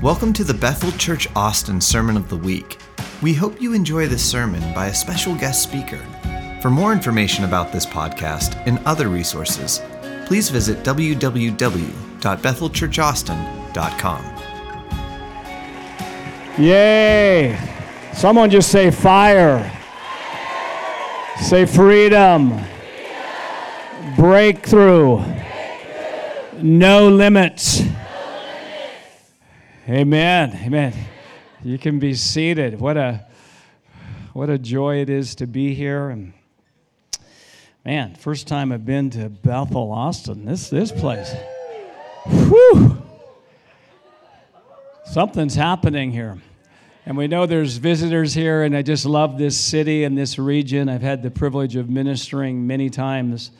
Welcome to the Bethel Church Austin Sermon of the Week. We hope you enjoy this sermon by a special guest speaker. For more information about this podcast and other resources, please visit www.bethelchurchaustin.com. Yay! Someone just say fire. Say freedom. Breakthrough. No limits. Amen. Amen. You can be seated. What a what a joy it is to be here. And man, first time I've been to Bethel, Austin. This this place. Whew. Something's happening here. And we know there's visitors here, and I just love this city and this region. I've had the privilege of ministering many times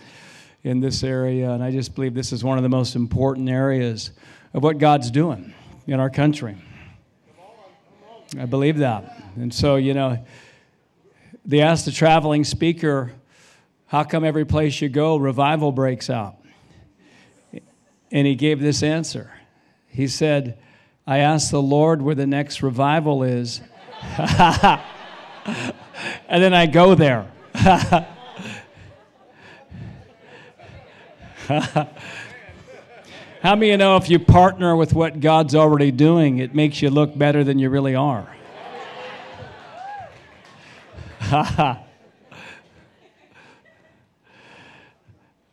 in this area, and I just believe this is one of the most important areas of what God's doing in our country. I believe that. And so, you know, they asked the traveling speaker, How come every place you go, revival breaks out? And he gave this answer. He said, I asked the Lord where the next revival is, and then I go there. How many of you know if you partner with what God's already doing, it makes you look better than you really are?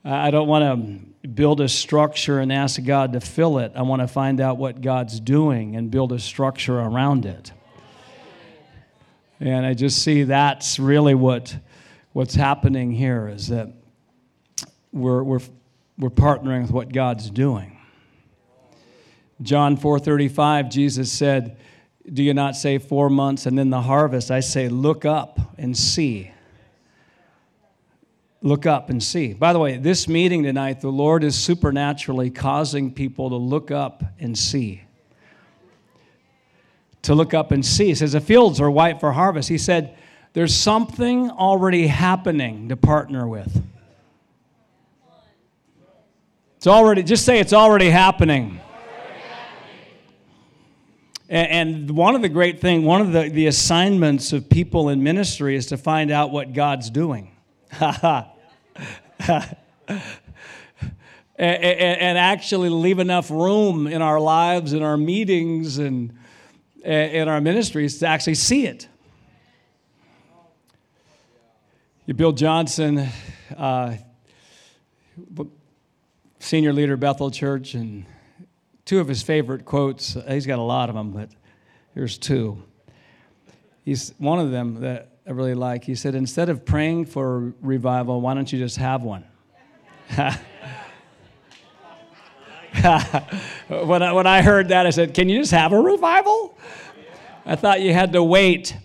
I don't want to build a structure and ask God to fill it. I want to find out what God's doing and build a structure around it. And I just see that's really what, what's happening here is that we're, we're, we're partnering with what God's doing. John 4:35 Jesus said, "Do you not say 4 months and then the harvest? I say look up and see." Look up and see. By the way, this meeting tonight, the Lord is supernaturally causing people to look up and see. To look up and see. He says, The fields are white for harvest. He said, There's something already happening to partner with. It's already, just say it's already happening. And one of the great things, one of the, the assignments of people in ministry is to find out what God's doing. and, and, actually leave enough room in our lives, in our meetings, and in our ministries to actually see it. Bill Johnson, uh, senior leader Bethel Church, and two of his favorite quotes. Uh, he's got a lot of them, but here's two. He's one of them that I really like. He said, instead of praying for revival, why don't you just have one? when, I, when I heard that, I said, Can you just have a revival? I thought you had to wait.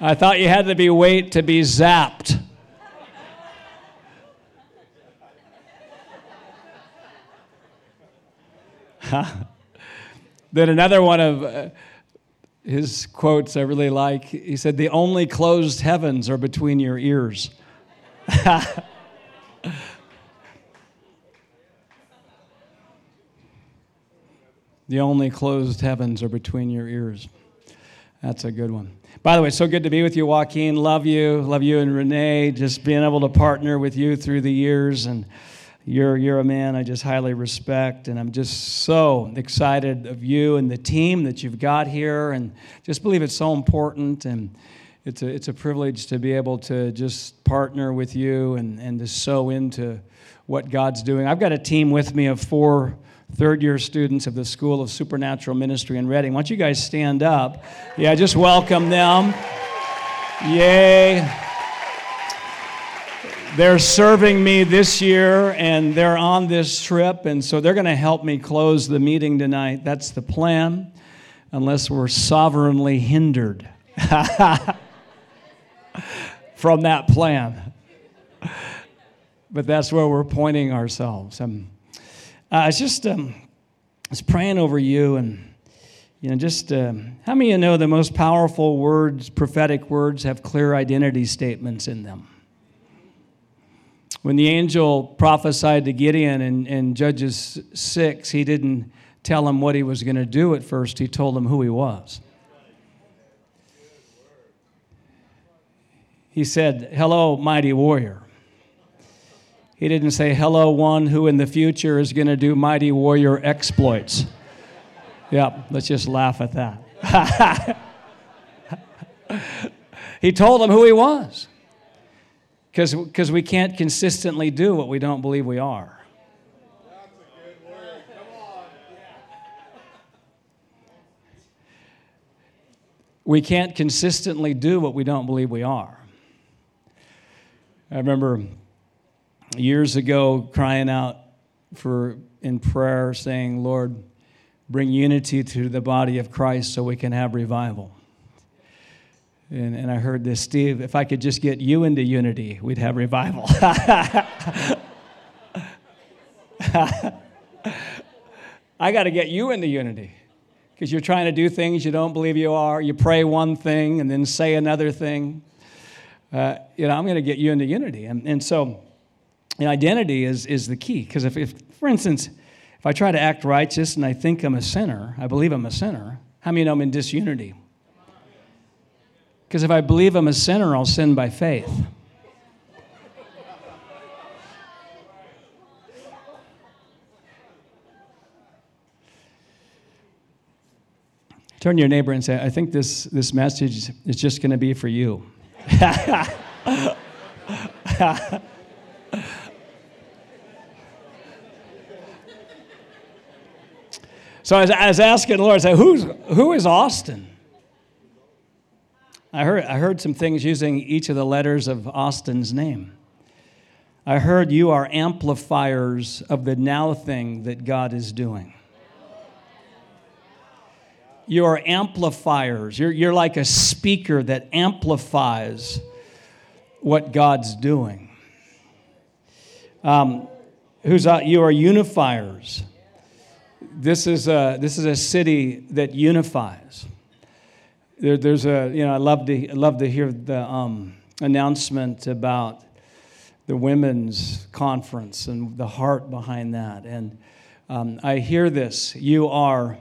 I thought you had to be wait to be zapped. then another one of uh, his quotes I really like. He said, The only closed heavens are between your ears. the only closed heavens are between your ears. That's a good one. By the way, so good to be with you, Joaquin. Love you. Love you and Renee. Just being able to partner with you through the years and you're, you're a man I just highly respect, and I'm just so excited of you and the team that you've got here, and just believe it's so important. And it's a, it's a privilege to be able to just partner with you and, and to sow into what God's doing. I've got a team with me of four third year students of the School of Supernatural Ministry in Redding. Why don't you guys stand up? Yeah, just welcome them. Yay. They're serving me this year and they're on this trip, and so they're going to help me close the meeting tonight. That's the plan, unless we're sovereignly hindered from that plan. But that's where we're pointing ourselves. Um, I was just um, I was praying over you and you know just um, how many of you know the most powerful words prophetic words have clear identity statements in them When the angel prophesied to Gideon in, in Judges 6, he didn't tell him what he was going to do at first, he told him who he was. He said, Hello, mighty warrior. He didn't say, Hello, one who in the future is going to do mighty warrior exploits. Yep, let's just laugh at that. he told him who he was because we can't consistently do what we don't believe we are. We can't consistently do what we don't believe we are. I remember years ago crying out for in prayer saying, Lord, bring unity to the body of Christ so we can have revival. And, and I heard this, Steve, if I could just get you into unity, we'd have revival. I got to get you into unity because you're trying to do things you don't believe you are. You pray one thing and then say another thing. Uh, you know, I'm going to get you into unity. And, and so, and identity is, is the key. Because if, if, for instance, if I try to act righteous and I think I'm a sinner, I believe I'm a sinner, how many know I'm in disunity? Because if I believe I'm a sinner, I'll sin by faith. Turn to your neighbor and say, I think this, this message is just going to be for you. so I was, I was asking the Lord, I said, Who's, who is Austin? I heard, I heard some things using each of the letters of Austin's name. I heard you are amplifiers of the now thing that God is doing. You are amplifiers. You're, you're like a speaker that amplifies what God's doing. Um, who's, uh, you are unifiers. This is, a, this is a city that unifies there, there's a, you know, I love to, I love to hear the um, announcement about the women's conference and the heart behind that. And um, I hear this you are,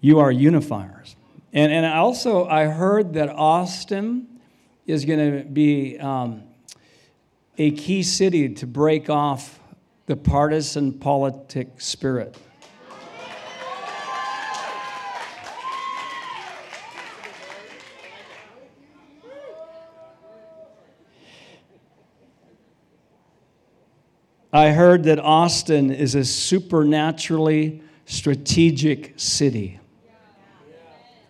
you are unifiers. And, and also, I heard that Austin is going to be um, a key city to break off the partisan politic spirit. I heard that Austin is a supernaturally strategic city.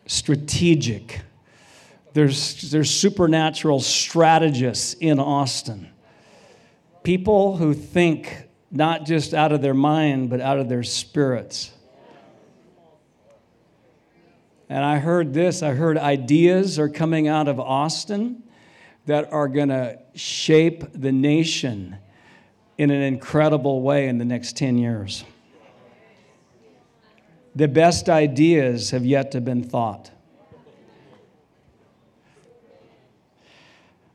Strategic. There's, there's supernatural strategists in Austin. People who think not just out of their mind, but out of their spirits. And I heard this I heard ideas are coming out of Austin that are going to shape the nation in an incredible way in the next 10 years. The best ideas have yet to been thought.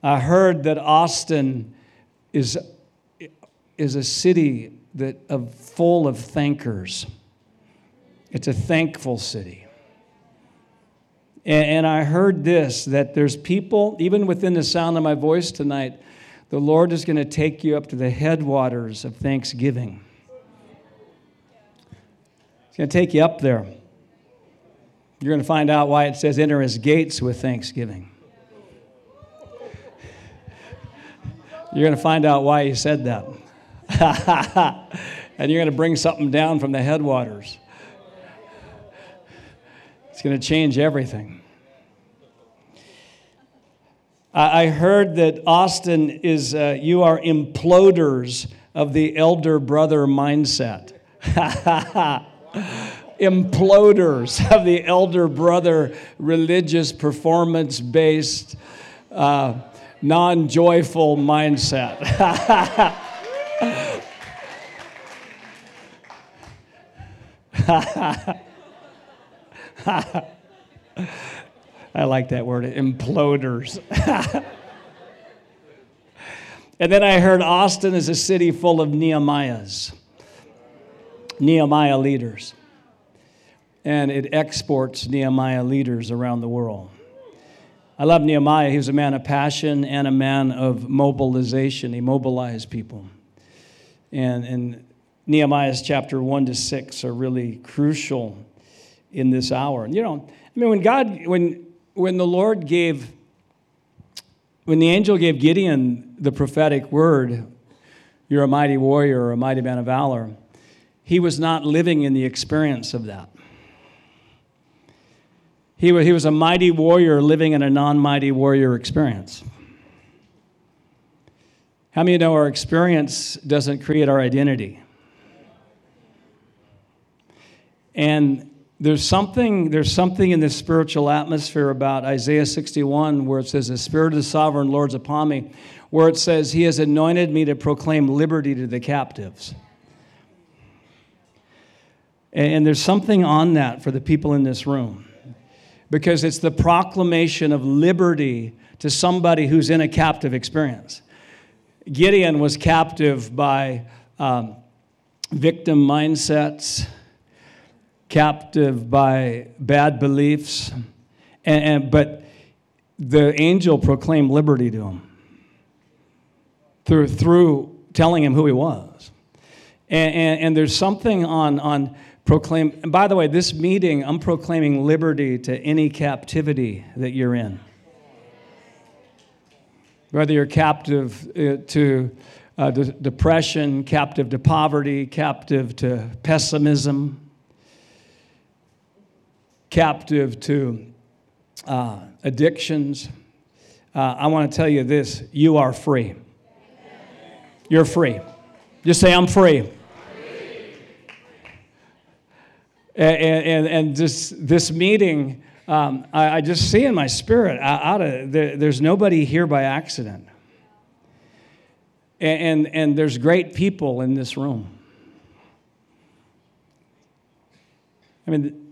I heard that Austin is, is a city that of, full of thinkers. It's a thankful city. And, and I heard this that there's people, even within the sound of my voice tonight, the Lord is going to take you up to the headwaters of thanksgiving. He's going to take you up there. You're going to find out why it says enter his gates with thanksgiving. You're going to find out why he said that. and you're going to bring something down from the headwaters. It's going to change everything. I heard that Austin is, uh, you are imploders of the elder brother mindset. imploders of the elder brother religious performance based, uh, non joyful mindset. I like that word, imploders. And then I heard Austin is a city full of Nehemiahs, Nehemiah leaders. And it exports Nehemiah leaders around the world. I love Nehemiah. He was a man of passion and a man of mobilization. He mobilized people. And, and Nehemiah's chapter 1 to 6 are really crucial in this hour. You know, I mean, when God, when, when the Lord gave, when the angel gave Gideon the prophetic word, you're a mighty warrior or a mighty man of valor, he was not living in the experience of that. He was, he was a mighty warrior living in a non mighty warrior experience. How many of you know our experience doesn't create our identity? And there's something, there's something in this spiritual atmosphere about Isaiah 61 where it says, The Spirit of the sovereign Lord's upon me, where it says, He has anointed me to proclaim liberty to the captives. And there's something on that for the people in this room because it's the proclamation of liberty to somebody who's in a captive experience. Gideon was captive by um, victim mindsets captive by bad beliefs. And, and, but the angel proclaimed liberty to him through, through telling him who he was. And, and, and there's something on, on proclaim. And by the way, this meeting, I'm proclaiming liberty to any captivity that you're in. Whether you're captive uh, to uh, depression, captive to poverty, captive to pessimism, captive to uh, addictions, uh, I want to tell you this you are free. You're free. Just say, I'm free. And, and, and this, this meeting, um, I, I, just see in my spirit, out of, there, there's nobody here by accident. And, and, and there's great people in this room. I mean,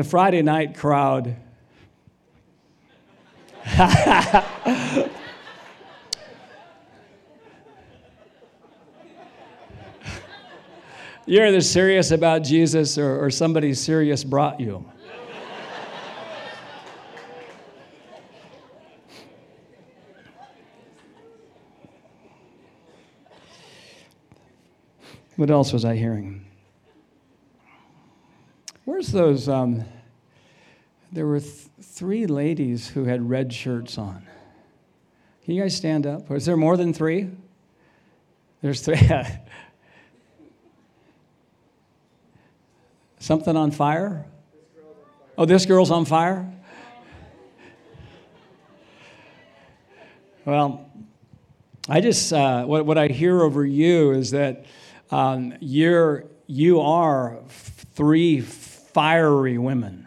the Friday night crowd. You're either serious about Jesus or, or somebody serious brought you. what else was I hearing? Where's those? Um, there were th- three ladies who had red shirts on. Can you guys stand up? Is there more than three? There's three. Something on fire? Oh, this girl's on fire? Well, I just, uh, what, what I hear over you is that um, you're, you are three fiery women.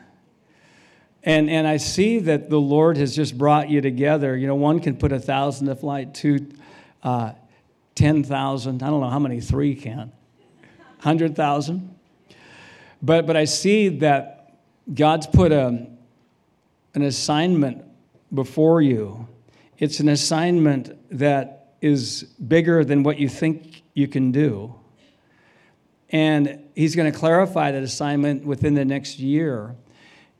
And, and I see that the Lord has just brought you together. You know, one can put a thousand to flight, two, uh, 10,000. I don't know how many three can. 100,000. But, but I see that God's put a, an assignment before you. It's an assignment that is bigger than what you think you can do. And he's going to clarify that assignment within the next year.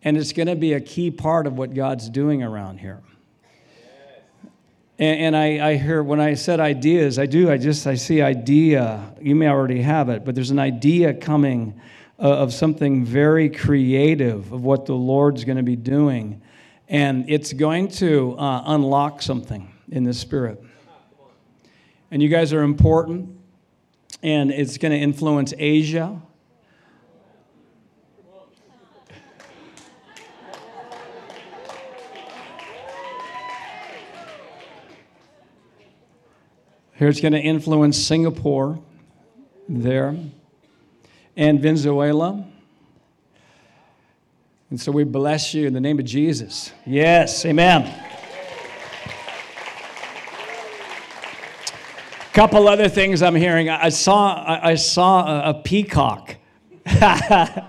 And it's going to be a key part of what God's doing around here. And, and I, I hear when I said ideas, I do, I just, I see idea. You may already have it, but there's an idea coming uh, of something very creative of what the Lord's going to be doing. And it's going to uh, unlock something in the spirit. And you guys are important and it's going to influence Asia. Here it's going to influence Singapore there and Venezuela. And so we bless you in the name of Jesus. Yes, amen. Couple other things I'm hearing. I saw, I saw a, peacock. and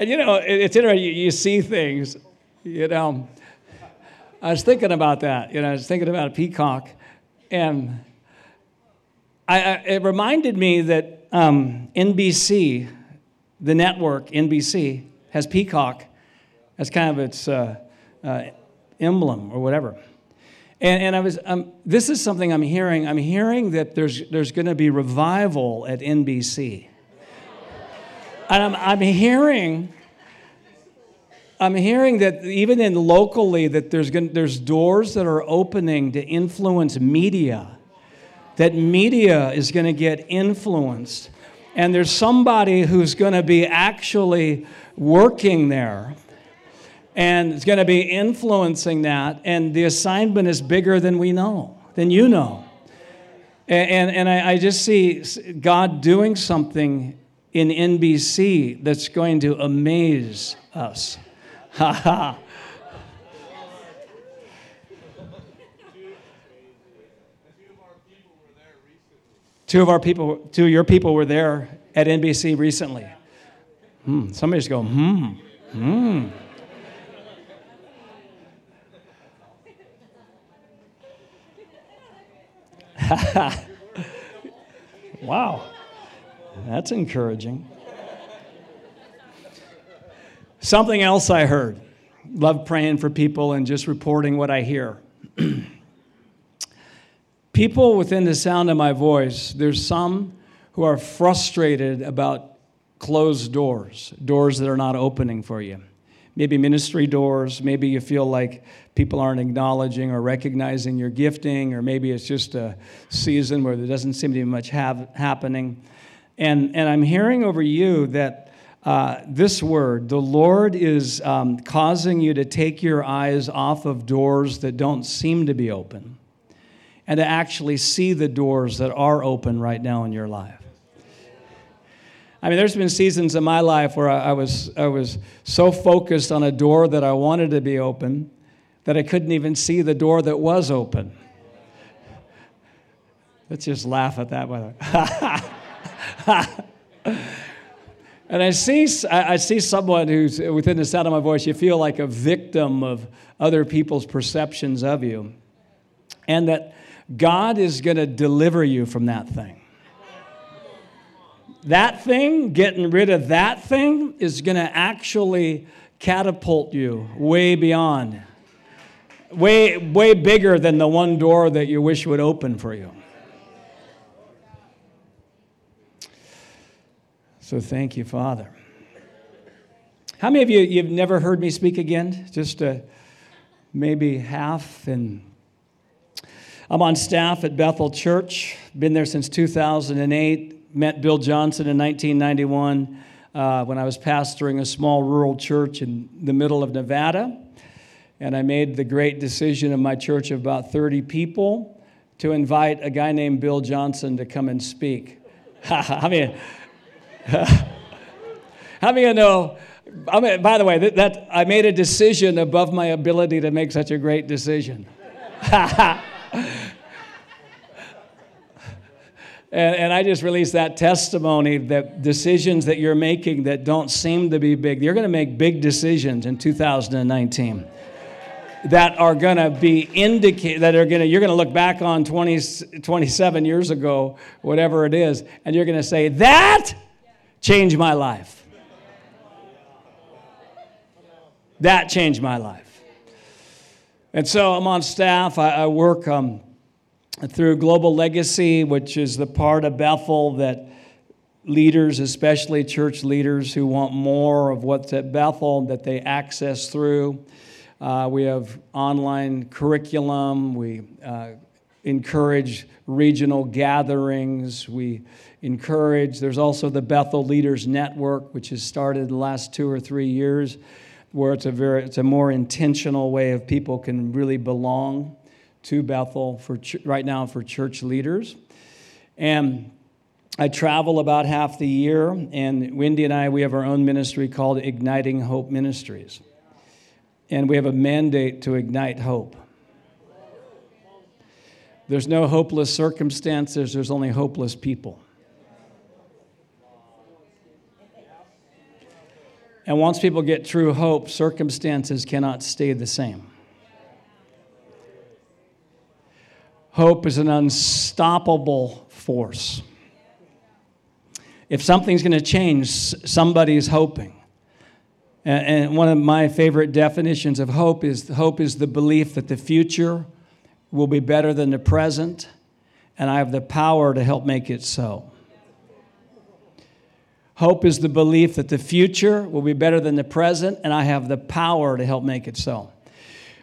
you know, it's interesting. You, you see things, you know. I was thinking about that. You know, I was thinking about a peacock, and I, I, it reminded me that um, NBC, the network NBC, has peacock as kind of its uh, uh, emblem or whatever. And, and I was, um, this is something I'm hearing. I'm hearing that there's, there's going to be revival at NBC. And I'm, I'm hearing, I'm hearing that even in locally that there's, going there's doors that are opening to influence media, that media is going to get influenced. And there's somebody who's going to be actually working there and it's going to be influencing that. And the assignment is bigger than we know, than you know. And, and, and I, I just see God doing something in NBC that's going to amaze us. Ha ha. Two of our people, two of your people were there at NBC recently. Hmm. Somebody's going, hmm, hmm. wow, that's encouraging. Something else I heard. Love praying for people and just reporting what I hear. people within the sound of my voice, there's some who are frustrated about closed doors, doors that are not opening for you maybe ministry doors. Maybe you feel like people aren't acknowledging or recognizing your gifting, or maybe it's just a season where there doesn't seem to be much have, happening. And, and I'm hearing over you that uh, this word, the Lord is um, causing you to take your eyes off of doors that don't seem to be open and to actually see the doors that are open right now in your life. I mean, there's been seasons in my life where I, was, I was so focused on a door that I wanted to be open that I couldn't even see the door that was open. Let's just laugh at that, by and I see, I see someone who's within the sound of my voice, you feel like a victim of other people's perceptions of you. And that God is going to deliver you from that thing that thing, getting rid of that thing, is going to actually catapult you way beyond, way, way bigger than the one door that you wish would open for you. So thank you, Father. How many of you you've never heard me speak again? Just uh, maybe half. And I'm on staff at Bethel Church. Been there since 2008 met Bill Johnson in 1991 uh, when I was pastoring a small rural church in the middle of Nevada. And I made the great decision of my church of about 30 people to invite a guy named Bill Johnson to come and speak. I mean, how many know? I mean, by the way, that, that I made a decision above my ability to make such a great decision. And, and I just released that testimony that decisions that you're making that don't seem to be big, you're going to make big decisions in 2019 that are going to be indicate that are going to you're going to look back on 20, 27 years ago whatever it is and you're going to say that changed my life. That changed my life. And so i'm on staff. I, I work um, through Global Legacy, which is the part of Bethel that leaders, especially church leaders who want more of what's at Bethel, that they access through. Uh, we have online curriculum. We uh, encourage regional gatherings. We encourage, there's also the Bethel Leaders Network, which has started the last two or three years, where it's a, very, it's a more intentional way of people can really belong to Bethel for ch- right now for church leaders. And I travel about half the year, and Wendy and I, we have our own ministry called Igniting Hope Ministries. And we have a mandate to ignite hope. There's no hopeless circumstances, there's only hopeless people. And once people get true hope, circumstances cannot stay the same. Hope is an unstoppable force. If something's going to change, somebody's hoping. And one of my favorite definitions of hope is hope is the belief that the future will be better than the present, and I have the power to help make it so. Hope is the belief that the future will be better than the present, and I have the power to help make it so.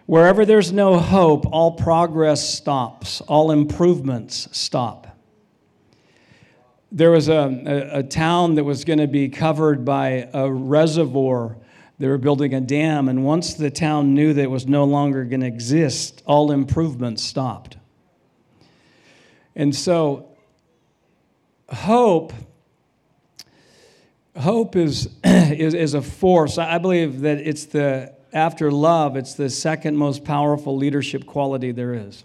Wherever there's no hope, all progress stops, all improvements stop. There was a, a, a town that was going to be covered by a reservoir. They were building a dam, and once the town knew that it was no longer going to exist, all improvements stopped. And so, hope hope is, is, is a force. I believe that it's the after love, it's the second most powerful leadership quality there is.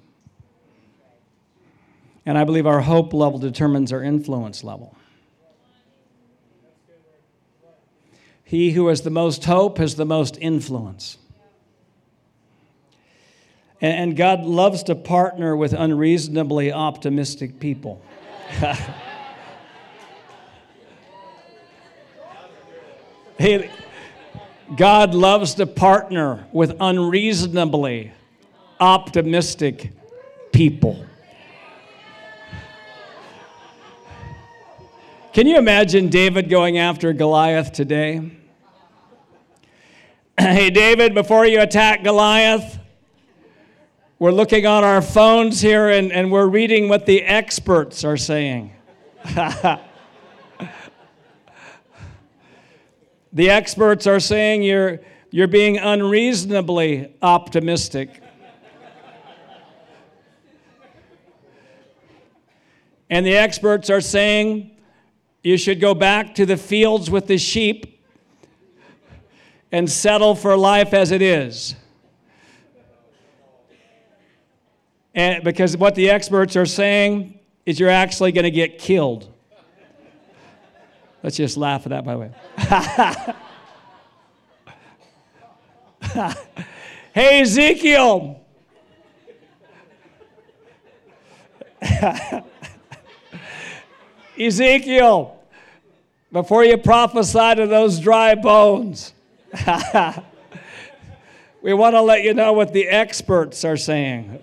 And I believe our hope level determines our influence level. He who has the most hope has the most influence. And God loves to partner with unreasonably optimistic people. hey, God loves to partner with unreasonably optimistic people. Can you imagine David going after Goliath today? hey, David, before you attack Goliath, we're looking on our phones here and, and we're reading what the experts are saying. The experts are saying you're, you're being unreasonably optimistic. and the experts are saying you should go back to the fields with the sheep and settle for life as it is. And because what the experts are saying is you're actually going to get killed. Let's just laugh at that, by the way. hey, Ezekiel. Ezekiel, before you prophesy to those dry bones, we want to let you know what the experts are saying.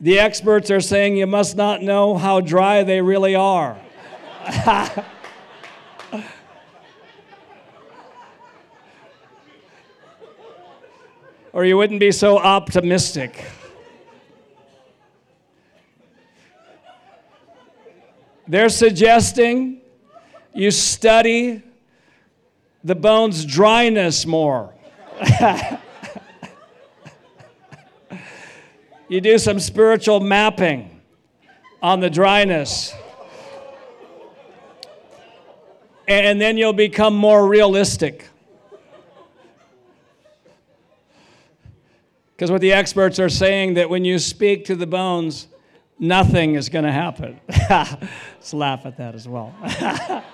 The experts are saying you must not know how dry they really are. or you wouldn't be so optimistic. They're suggesting you study the bone's dryness more. you do some spiritual mapping on the dryness. And then you'll become more realistic. Because what the experts are saying that when you speak to the bones, nothing is going to happen. Let's laugh at that as well.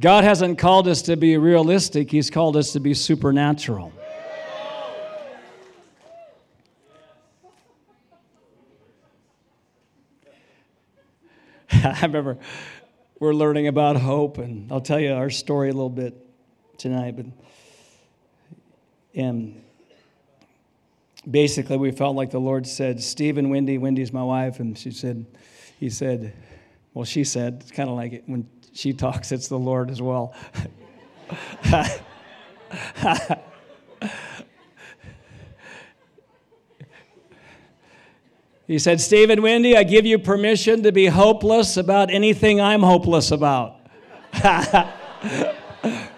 God hasn't called us to be realistic, He's called us to be supernatural. I remember we're learning about hope, and I'll tell you our story a little bit tonight. But and basically, we felt like the Lord said, "Steve and Wendy. Wendy's my wife," and she said, "He said, well, she said it's kind of like it, when she talks, it's the Lord as well." He said, Stephen Wendy, I give you permission to be hopeless about anything I'm hopeless about.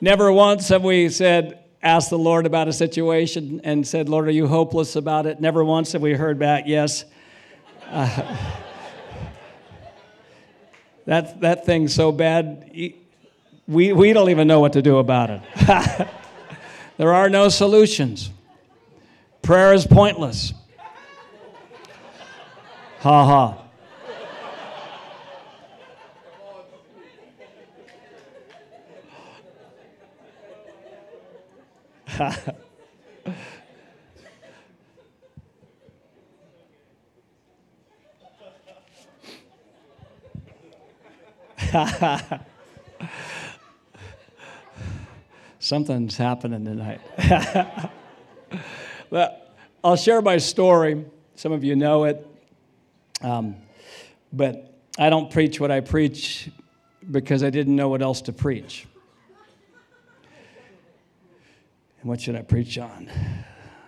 Never once have we said, asked the Lord about a situation and said, Lord, are you hopeless about it? Never once have we heard back, yes. Uh, that, that thing's so bad we, we don't even know what to do about it. there are no solutions. Prayer is pointless. Ha ha. Something's happening tonight. but I'll share my story. Some of you know it. Um, but I don't preach what I preach because I didn't know what else to preach. And what should I preach on?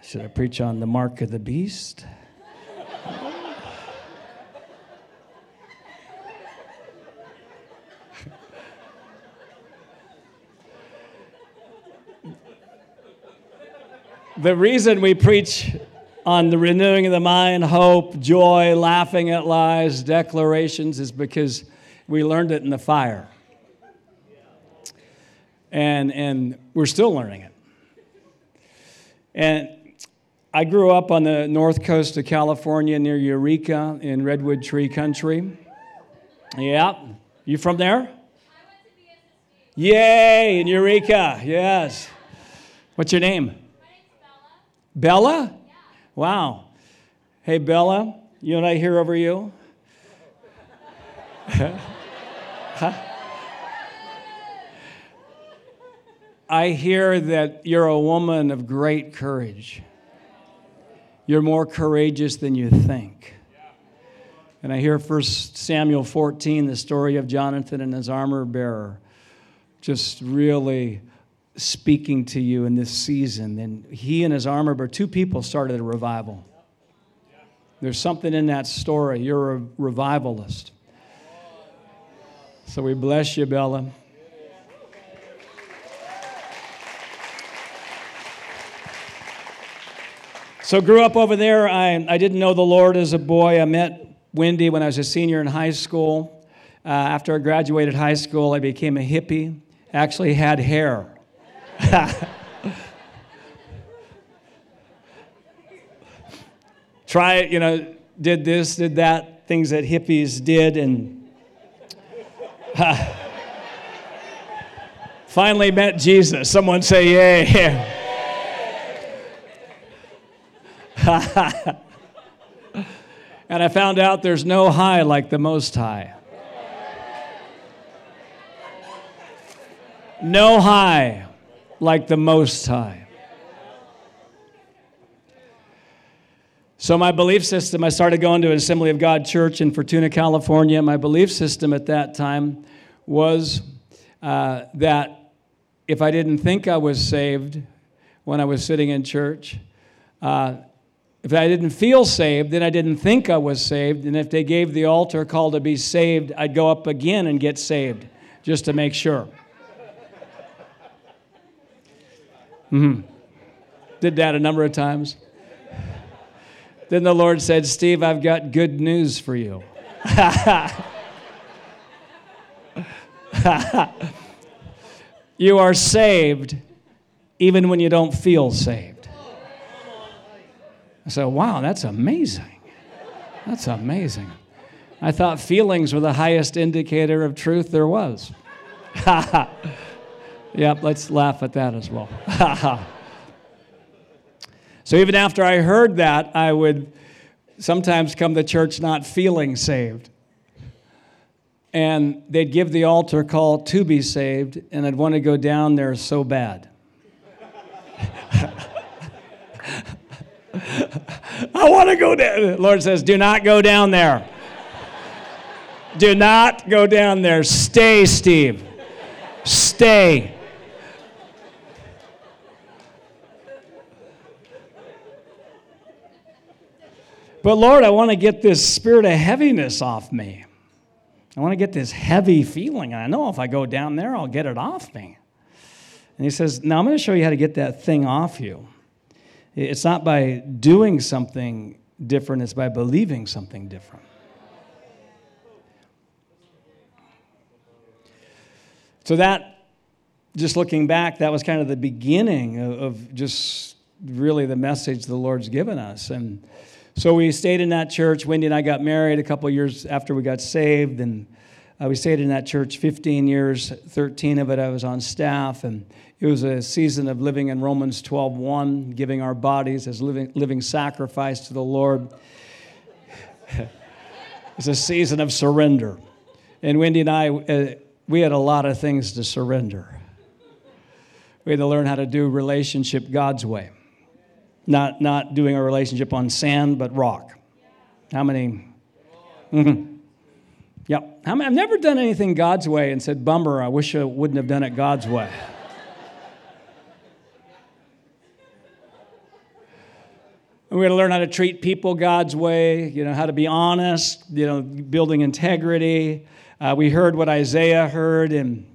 Should I preach on the mark of the beast? the reason we preach on the renewing of the mind, hope, joy, laughing at lies, declarations is because we learned it in the fire. And, and we're still learning it. And I grew up on the north coast of California near Eureka in Redwood Tree Country. Yeah. You from there? Yay, in Eureka, yes. What's your name? Bella? Yeah. Wow. Hey, Bella, you what I hear over you? huh? I hear that you're a woman of great courage. You're more courageous than you think. And I hear 1 Samuel 14, the story of Jonathan and his armor bearer, just really speaking to you in this season. And he and his armor bearer, two people started a revival. There's something in that story. You're a revivalist. So we bless you, Bella. So grew up over there. I, I didn't know the Lord as a boy. I met Wendy when I was a senior in high school. Uh, after I graduated high school, I became a hippie. Actually had hair. Try it, you know, did this, did that, things that hippies did, and finally met Jesus. Someone say, Yay. and I found out there's no high like the Most High. No high like the Most High. So, my belief system, I started going to an Assembly of God church in Fortuna, California. My belief system at that time was uh, that if I didn't think I was saved when I was sitting in church, uh, if I didn't feel saved, then I didn't think I was saved. And if they gave the altar call to be saved, I'd go up again and get saved just to make sure. Mm-hmm. Did that a number of times. Then the Lord said, Steve, I've got good news for you. you are saved even when you don't feel saved. I said, wow, that's amazing. That's amazing. I thought feelings were the highest indicator of truth there was. Yep, let's laugh at that as well. so even after I heard that, I would sometimes come to church not feeling saved. And they'd give the altar call to be saved, and I'd want to go down there so bad. I want to go down. The Lord says, Do not go down there. Do not go down there. Stay, Steve. Stay. But Lord, I want to get this spirit of heaviness off me. I want to get this heavy feeling. And I know if I go down there, I'll get it off me. And he says, Now I'm going to show you how to get that thing off you. It's not by doing something different, it's by believing something different. So, that, just looking back, that was kind of the beginning of, of just really the message the Lord's given us. And so we stayed in that church. Wendy and I got married a couple years after we got saved, and Uh, we stayed in that church 15 years, 13 of it I was on staff, and it was a season of living in Romans 12:1, giving our bodies as living, living sacrifice to the Lord. it's a season of surrender. And Wendy and I, uh, we had a lot of things to surrender. We had to learn how to do relationship God's way, not, not doing a relationship on sand, but rock. How many? Mm-hmm. Yep. I've never done anything God's way and said, bummer, I wish I wouldn't have done it God's way. We got to learn how to treat people God's way, you know, how to be honest, you know, building integrity. Uh, we heard what Isaiah heard in,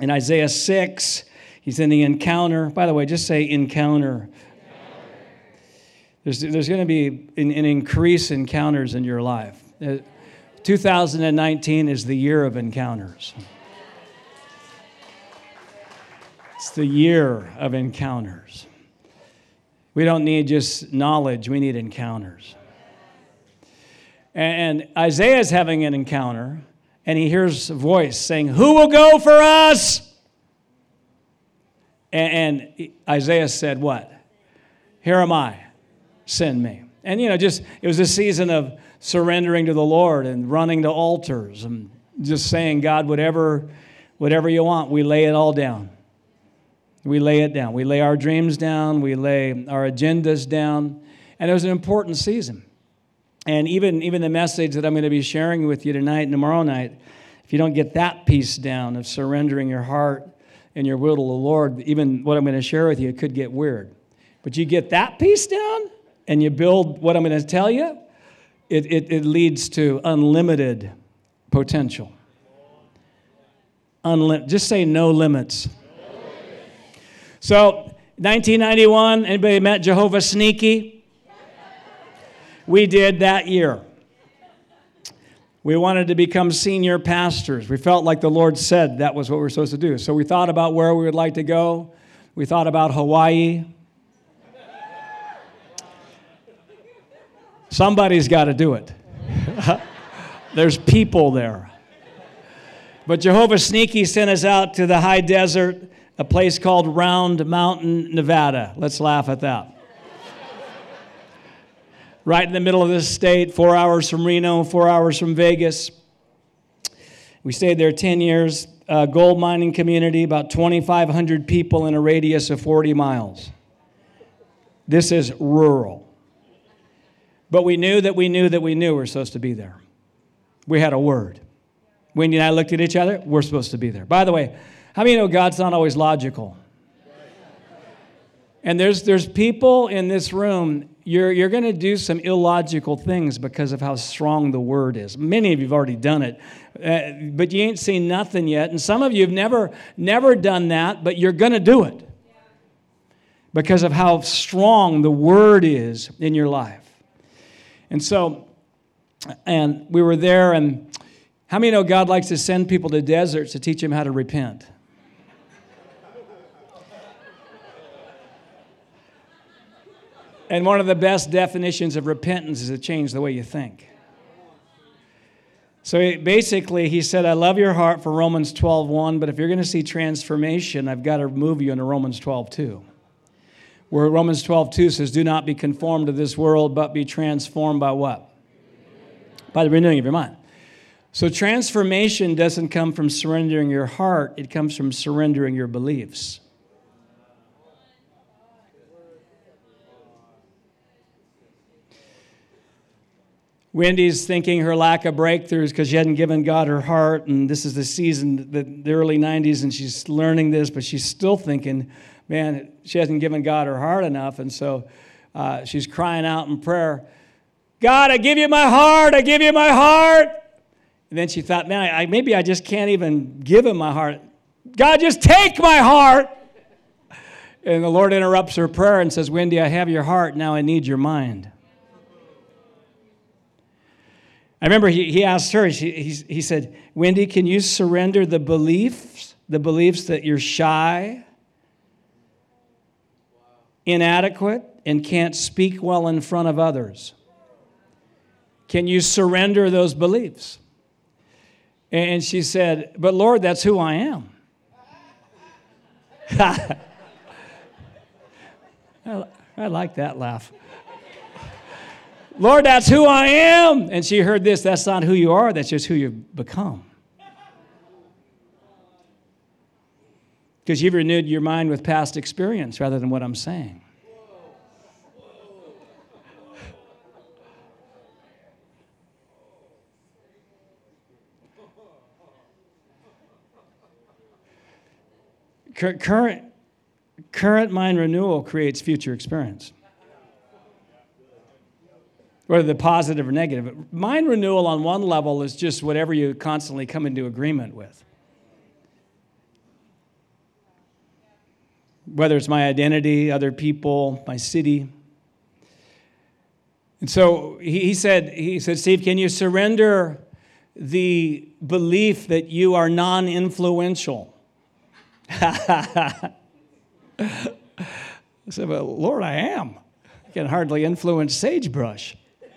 in Isaiah 6. He's in the encounter. By the way, just say encounter. There's, there's going to be an, an increase in encounters in your life. Uh, 2019 is the year of encounters. It's the year of encounters. We don't need just knowledge, we need encounters. And Isaiah is having an encounter, and he hears a voice saying, Who will go for us? And Isaiah said, What? Here am I, send me. And, you know, just, it was a season of surrendering to the Lord and running to altars and just saying, God, whatever, whatever you want, we lay it all down. We lay it down. We lay our dreams down. We lay our agendas down. And it was an important season. And even, even the message that I'm going to be sharing with you tonight and tomorrow night, if you don't get that piece down of surrendering your heart and your will to the Lord, even what I'm going to share with you, could get weird. But you get that piece down and you build what I'm going to tell you, it, it, it leads to unlimited potential. Unli- just say no limits. So, 1991, anybody met Jehovah Sneaky? We did that year. We wanted to become senior pastors. We felt like the Lord said that was what we were supposed to do. So we thought about where we would like to go. We thought about Hawaii. Somebody's got to do it. There's people there. But Jehovah Sneaky sent us out to the high desert a place called Round Mountain, Nevada. Let's laugh at that. right in the middle of the state, four hours from Reno, four hours from Vegas. We stayed there 10 years. Uh, gold mining community, about 2,500 people in a radius of 40 miles. This is rural. But we knew that we knew that we knew we were supposed to be there. We had a word. Wendy and I looked at each other, we're supposed to be there. By the way, how many know God's not always logical? And there's, there's people in this room, you're, you're going to do some illogical things because of how strong the word is. Many of you have already done it, uh, but you ain't seen nothing yet. And some of you have never, never done that, but you're going to do it because of how strong the word is in your life. And so, and we were there, and how many know God likes to send people to deserts to teach them how to repent? And one of the best definitions of repentance is to change the way you think. So basically, he said, I love your heart for Romans 12.1, but if you're going to see transformation, I've got to move you into Romans 12.2. Where Romans 12.2 says, Do not be conformed to this world, but be transformed by what? By the renewing of your mind. So transformation doesn't come from surrendering your heart, it comes from surrendering your beliefs. Wendy's thinking her lack of breakthroughs because she hadn't given God her heart, and this is the season, the, the early 90s, and she's learning this, but she's still thinking, man, she hasn't given God her heart enough, and so uh, she's crying out in prayer, God, I give you my heart, I give you my heart. And then she thought, man, I, maybe I just can't even give him my heart. God, just take my heart. And the Lord interrupts her prayer and says, Wendy, I have your heart, now I need your mind. I remember he, he asked her, he, he, he said, Wendy, can you surrender the beliefs, the beliefs that you're shy, inadequate, and can't speak well in front of others? Can you surrender those beliefs? And she said, But Lord, that's who I am. I like that laugh. Lord, that's who I am. And she heard this that's not who you are, that's just who you've become. Because you've renewed your mind with past experience rather than what I'm saying. Current, current mind renewal creates future experience, whether the positive or negative. Mind renewal on one level is just whatever you constantly come into agreement with. Whether it's my identity, other people, my city. And so he said, he said, Steve, can you surrender the belief that you are non influential? I said, Well, Lord, I am. I can hardly influence sagebrush.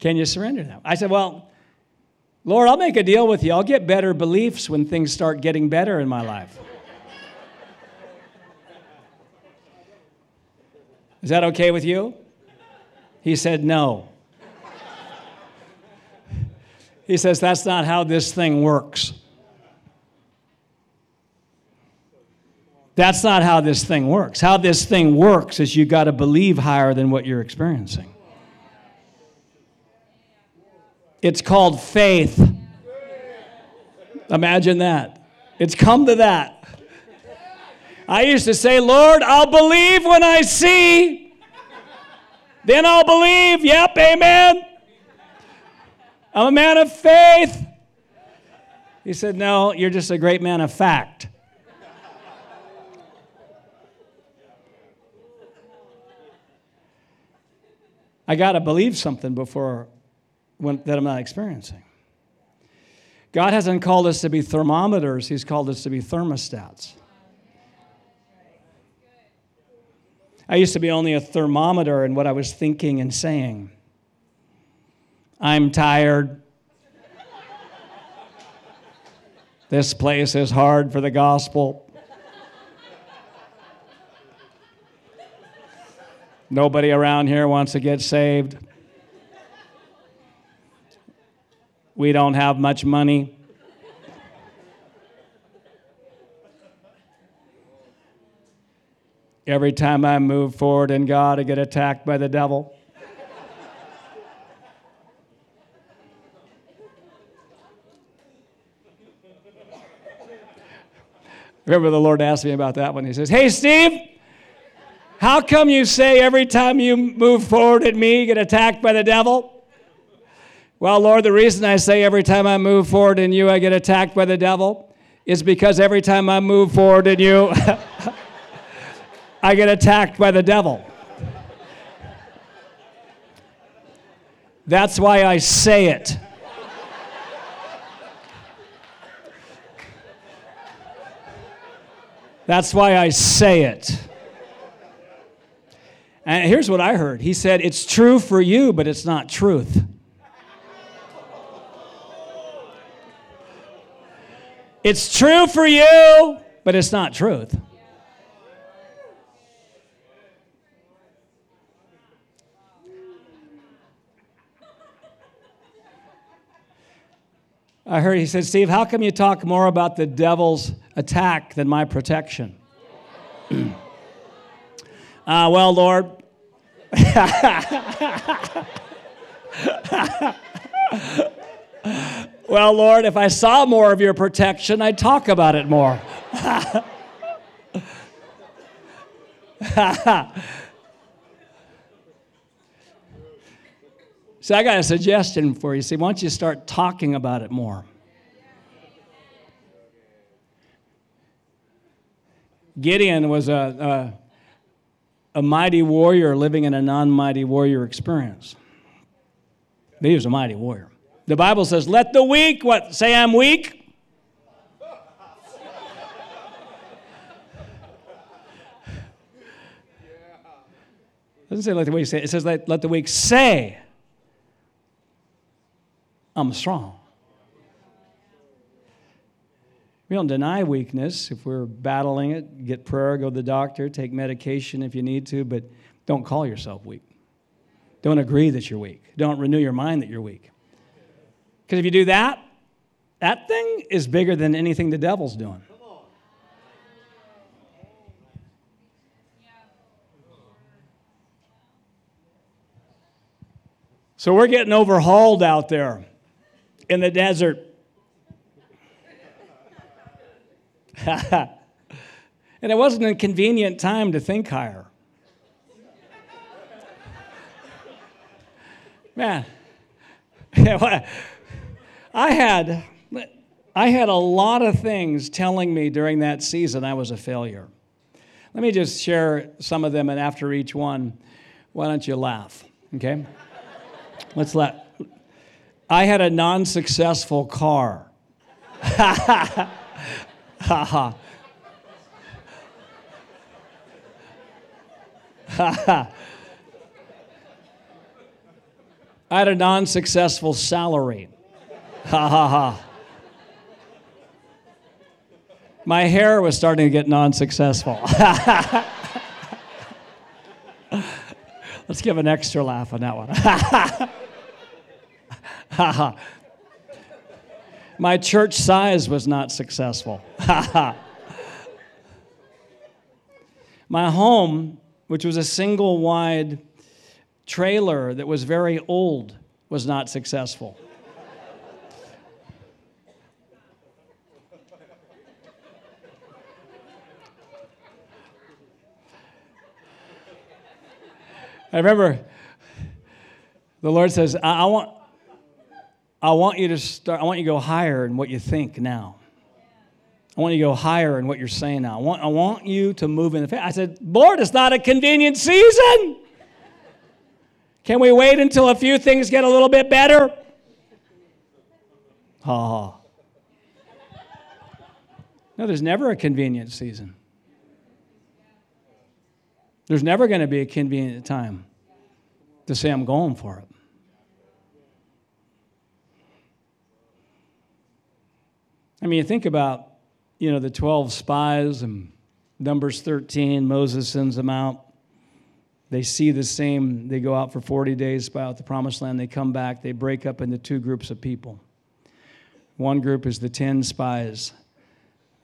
can you surrender that? I said, Well, Lord, I'll make a deal with you. I'll get better beliefs when things start getting better in my life. Is that okay with you? He said, No. He says, That's not how this thing works. That's not how this thing works. How this thing works is you got to believe higher than what you're experiencing. It's called faith. Imagine that. It's come to that. I used to say, Lord, I'll believe when I see. Then I'll believe. Yep, amen. I'm a man of faith. He said, No, you're just a great man of fact. I got to believe something before when, that I'm not experiencing. God hasn't called us to be thermometers, He's called us to be thermostats. I used to be only a thermometer in what I was thinking and saying. I'm tired. this place is hard for the gospel. Nobody around here wants to get saved. We don't have much money. Every time I move forward in God, I get attacked by the devil. Remember, the Lord asked me about that one. He says, Hey, Steve, how come you say every time you move forward at me, you get attacked by the devil? Well, Lord, the reason I say every time I move forward in you, I get attacked by the devil is because every time I move forward in you, I get attacked by the devil. That's why I say it. That's why I say it. And here's what I heard He said, It's true for you, but it's not truth. It's true for you, but it's not truth. I heard he said, Steve, how come you talk more about the devil's attack than my protection? uh, well, Lord. well, Lord, if I saw more of your protection, I'd talk about it more. So I got a suggestion for you. See, why don't you start talking about it more? Gideon was a, a, a mighty warrior living in a non mighty warrior experience. He was a mighty warrior. The Bible says, Let the weak, what? Say, I'm weak. doesn't say let the weak say. It says let, let the weak say, I'm strong. We don't deny weakness. If we're battling it, get prayer, go to the doctor, take medication if you need to, but don't call yourself weak. Don't agree that you're weak. Don't renew your mind that you're weak. Because if you do that, that thing is bigger than anything the devil's doing. So we're getting overhauled out there in the desert. and it wasn't a convenient time to think higher. Man, I had, I had a lot of things telling me during that season I was a failure. Let me just share some of them, and after each one, why don't you laugh? Okay? Let's let. I had a non successful car. Ha ha. I had a non successful salary. Ha ha ha. My hair was starting to get non successful. Let's give an extra laugh on that one. My church size was not successful. My home, which was a single wide trailer that was very old, was not successful. I remember the Lord says, I, I, want, I want you to start, I want you to go higher in what you think now. I want you to go higher in what you're saying now. I want, I want you to move in the faith. I said, Lord, it's not a convenient season. Can we wait until a few things get a little bit better? Ha. No, there's never a convenient season. There's never going to be a convenient time to say, I'm going for it. I mean, you think about, you know, the 12 spies and Numbers 13, Moses sends them out. They see the same, they go out for 40 days, spy out the promised land, they come back, they break up into two groups of people. One group is the 10 spies.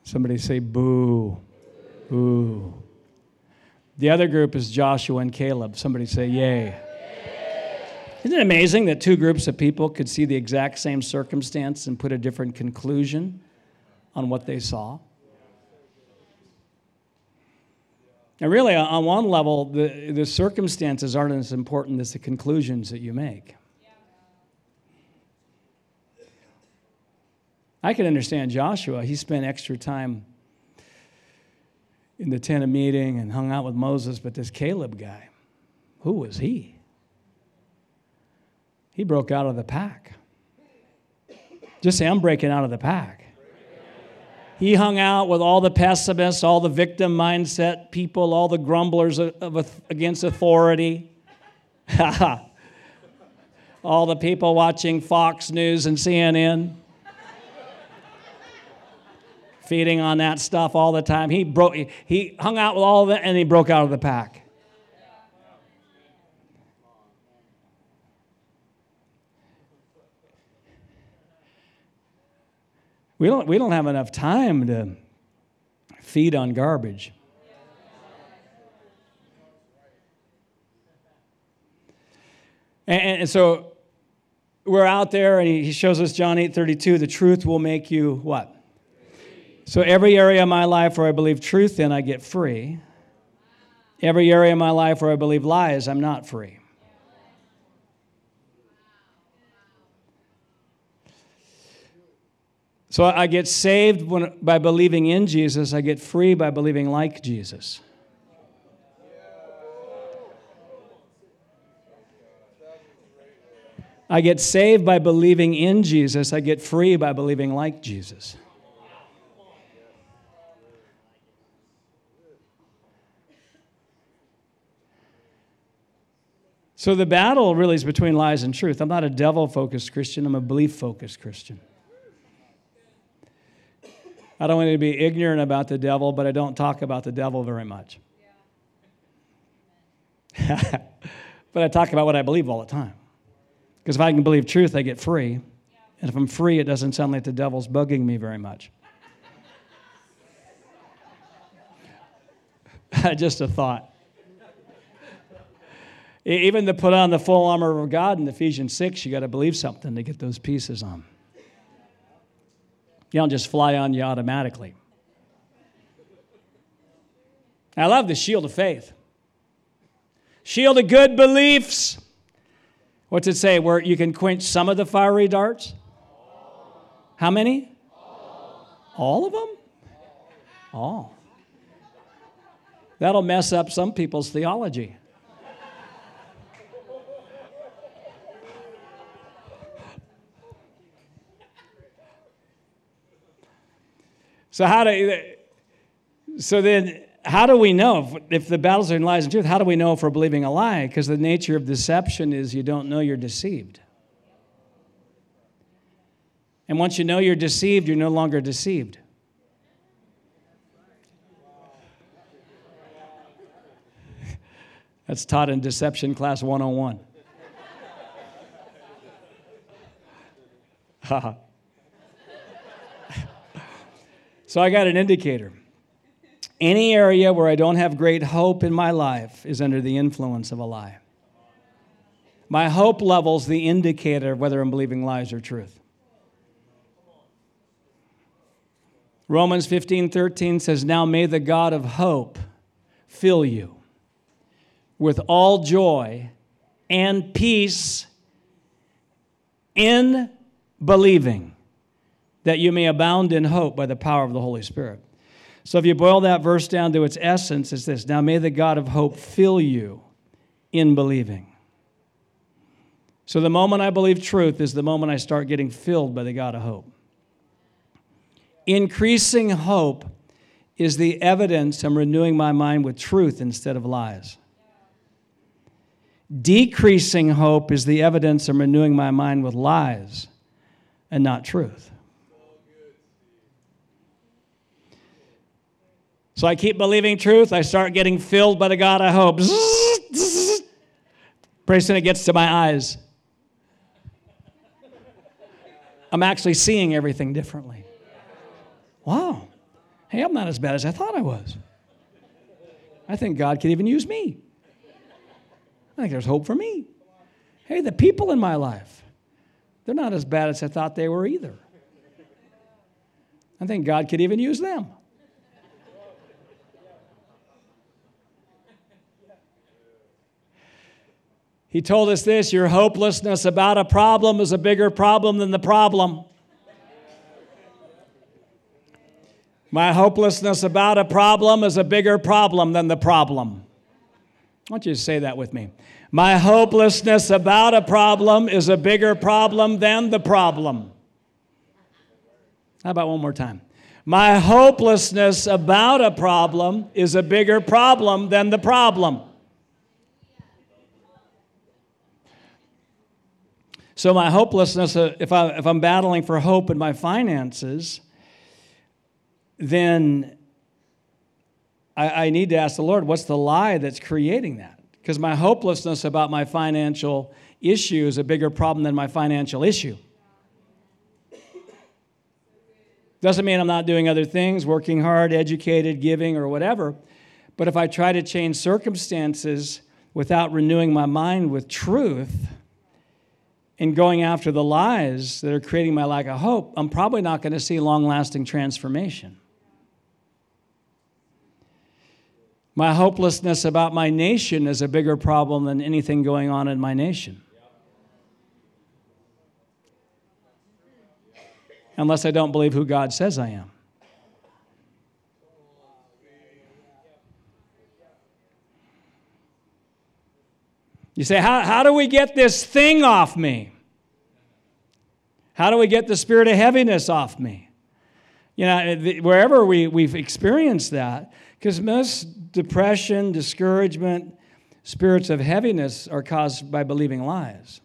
Somebody say, boo, boo. The other group is Joshua and Caleb. Somebody say, Yay. Isn't it amazing that two groups of people could see the exact same circumstance and put a different conclusion on what they saw? And really, on one level, the, the circumstances aren't as important as the conclusions that you make. I can understand Joshua. He spent extra time in the tent of meeting and hung out with Moses, but this Caleb guy, who was he? He broke out of the pack. Just say, I'm breaking out of the pack. He hung out with all the pessimists, all the victim mindset people, all the grumblers of, of, against authority. all the people watching Fox News and CNN feeding on that stuff all the time. He broke he hung out with all of it and he broke out of the pack. We don't, we don't have enough time to feed on garbage. And, and, so we're out there, and he shows us John 8 32 the truth will make you what? So, every area of my life where I believe truth in, I get free. Every area of my life where I believe lies, I'm not free. So I get saved when, by believing in Jesus, I get free by believing like Jesus. I get saved by believing in Jesus, I get free by believing like Jesus. So the battle really is between lies and truth. I'm not a devil focused Christian, I'm a belief focused Christian. I don't want to be ignorant about the devil, but I don't talk about the devil very much. but I talk about what I believe all the time. Because if I can believe truth, I get free. And if I'm free, it doesn't sound like the devil's bugging me very much. Just a thought. Even to put on the full armor of God in Ephesians 6, you got to believe something to get those pieces on. You don't just fly on you automatically. I love the shield of faith. Shield of good beliefs. What's it say? Where you can quench some of the fiery darts? How many? All of them? All. That'll mess up some people's theology. So how do so then how do we know if, if the battles are in lies and truth? How do we know if we're believing a lie? Because the nature of deception is you don't know you're deceived. And once you know you're deceived, you're no longer deceived. That's taught in Deception Class 101. So I got an indicator. Any area where I don't have great hope in my life is under the influence of a lie. My hope level's the indicator of whether I'm believing lies or truth. Romans 15 13 says, Now may the God of hope fill you with all joy and peace in believing that you may abound in hope by the power of the Holy Spirit. So if you boil that verse down to its essence, it's this Now may the God of hope fill you in believing. So the moment I believe truth is the moment I start getting filled by the God of hope. Increasing hope is the evidence I'm renewing my mind with truth instead of lies. Decreasing hope is the evidence I'm renewing my mind with lies and not truth. So I keep believing truth. I start getting filled by the God I hope. Pretty soon it gets to my eyes. I'm actually seeing everything differently. Wow. Hey, I'm not as bad as I thought I was. I think God could even use me. I think there's hope for me. Hey, the people in my life, they're not as bad as I thought they were either. I think God could even use them. He told us this your hopelessness about a problem is a bigger problem than the problem. My hopelessness about a problem is a bigger problem than the problem. I want you to say that with me. My hopelessness about a problem is a bigger problem than the problem. How about one more time? My hopelessness about a problem is a bigger problem than the problem. So, my hopelessness, uh, if, I, if I'm battling for hope in my finances, then I, I need to ask the Lord, what's the lie that's creating that? Because my hopelessness about my financial issue is a bigger problem than my financial issue. Doesn't mean I'm not doing other things, working hard, educated, giving, or whatever. But if I try to change circumstances without renewing my mind with truth, in going after the lies that are creating my lack of hope, I'm probably not going to see long lasting transformation. My hopelessness about my nation is a bigger problem than anything going on in my nation. Unless I don't believe who God says I am. You say, how, how do we get this thing off me? How do we get the spirit of heaviness off me? You know, wherever we, we've experienced that, because most depression, discouragement, Spirits of heaviness are caused by believing lies.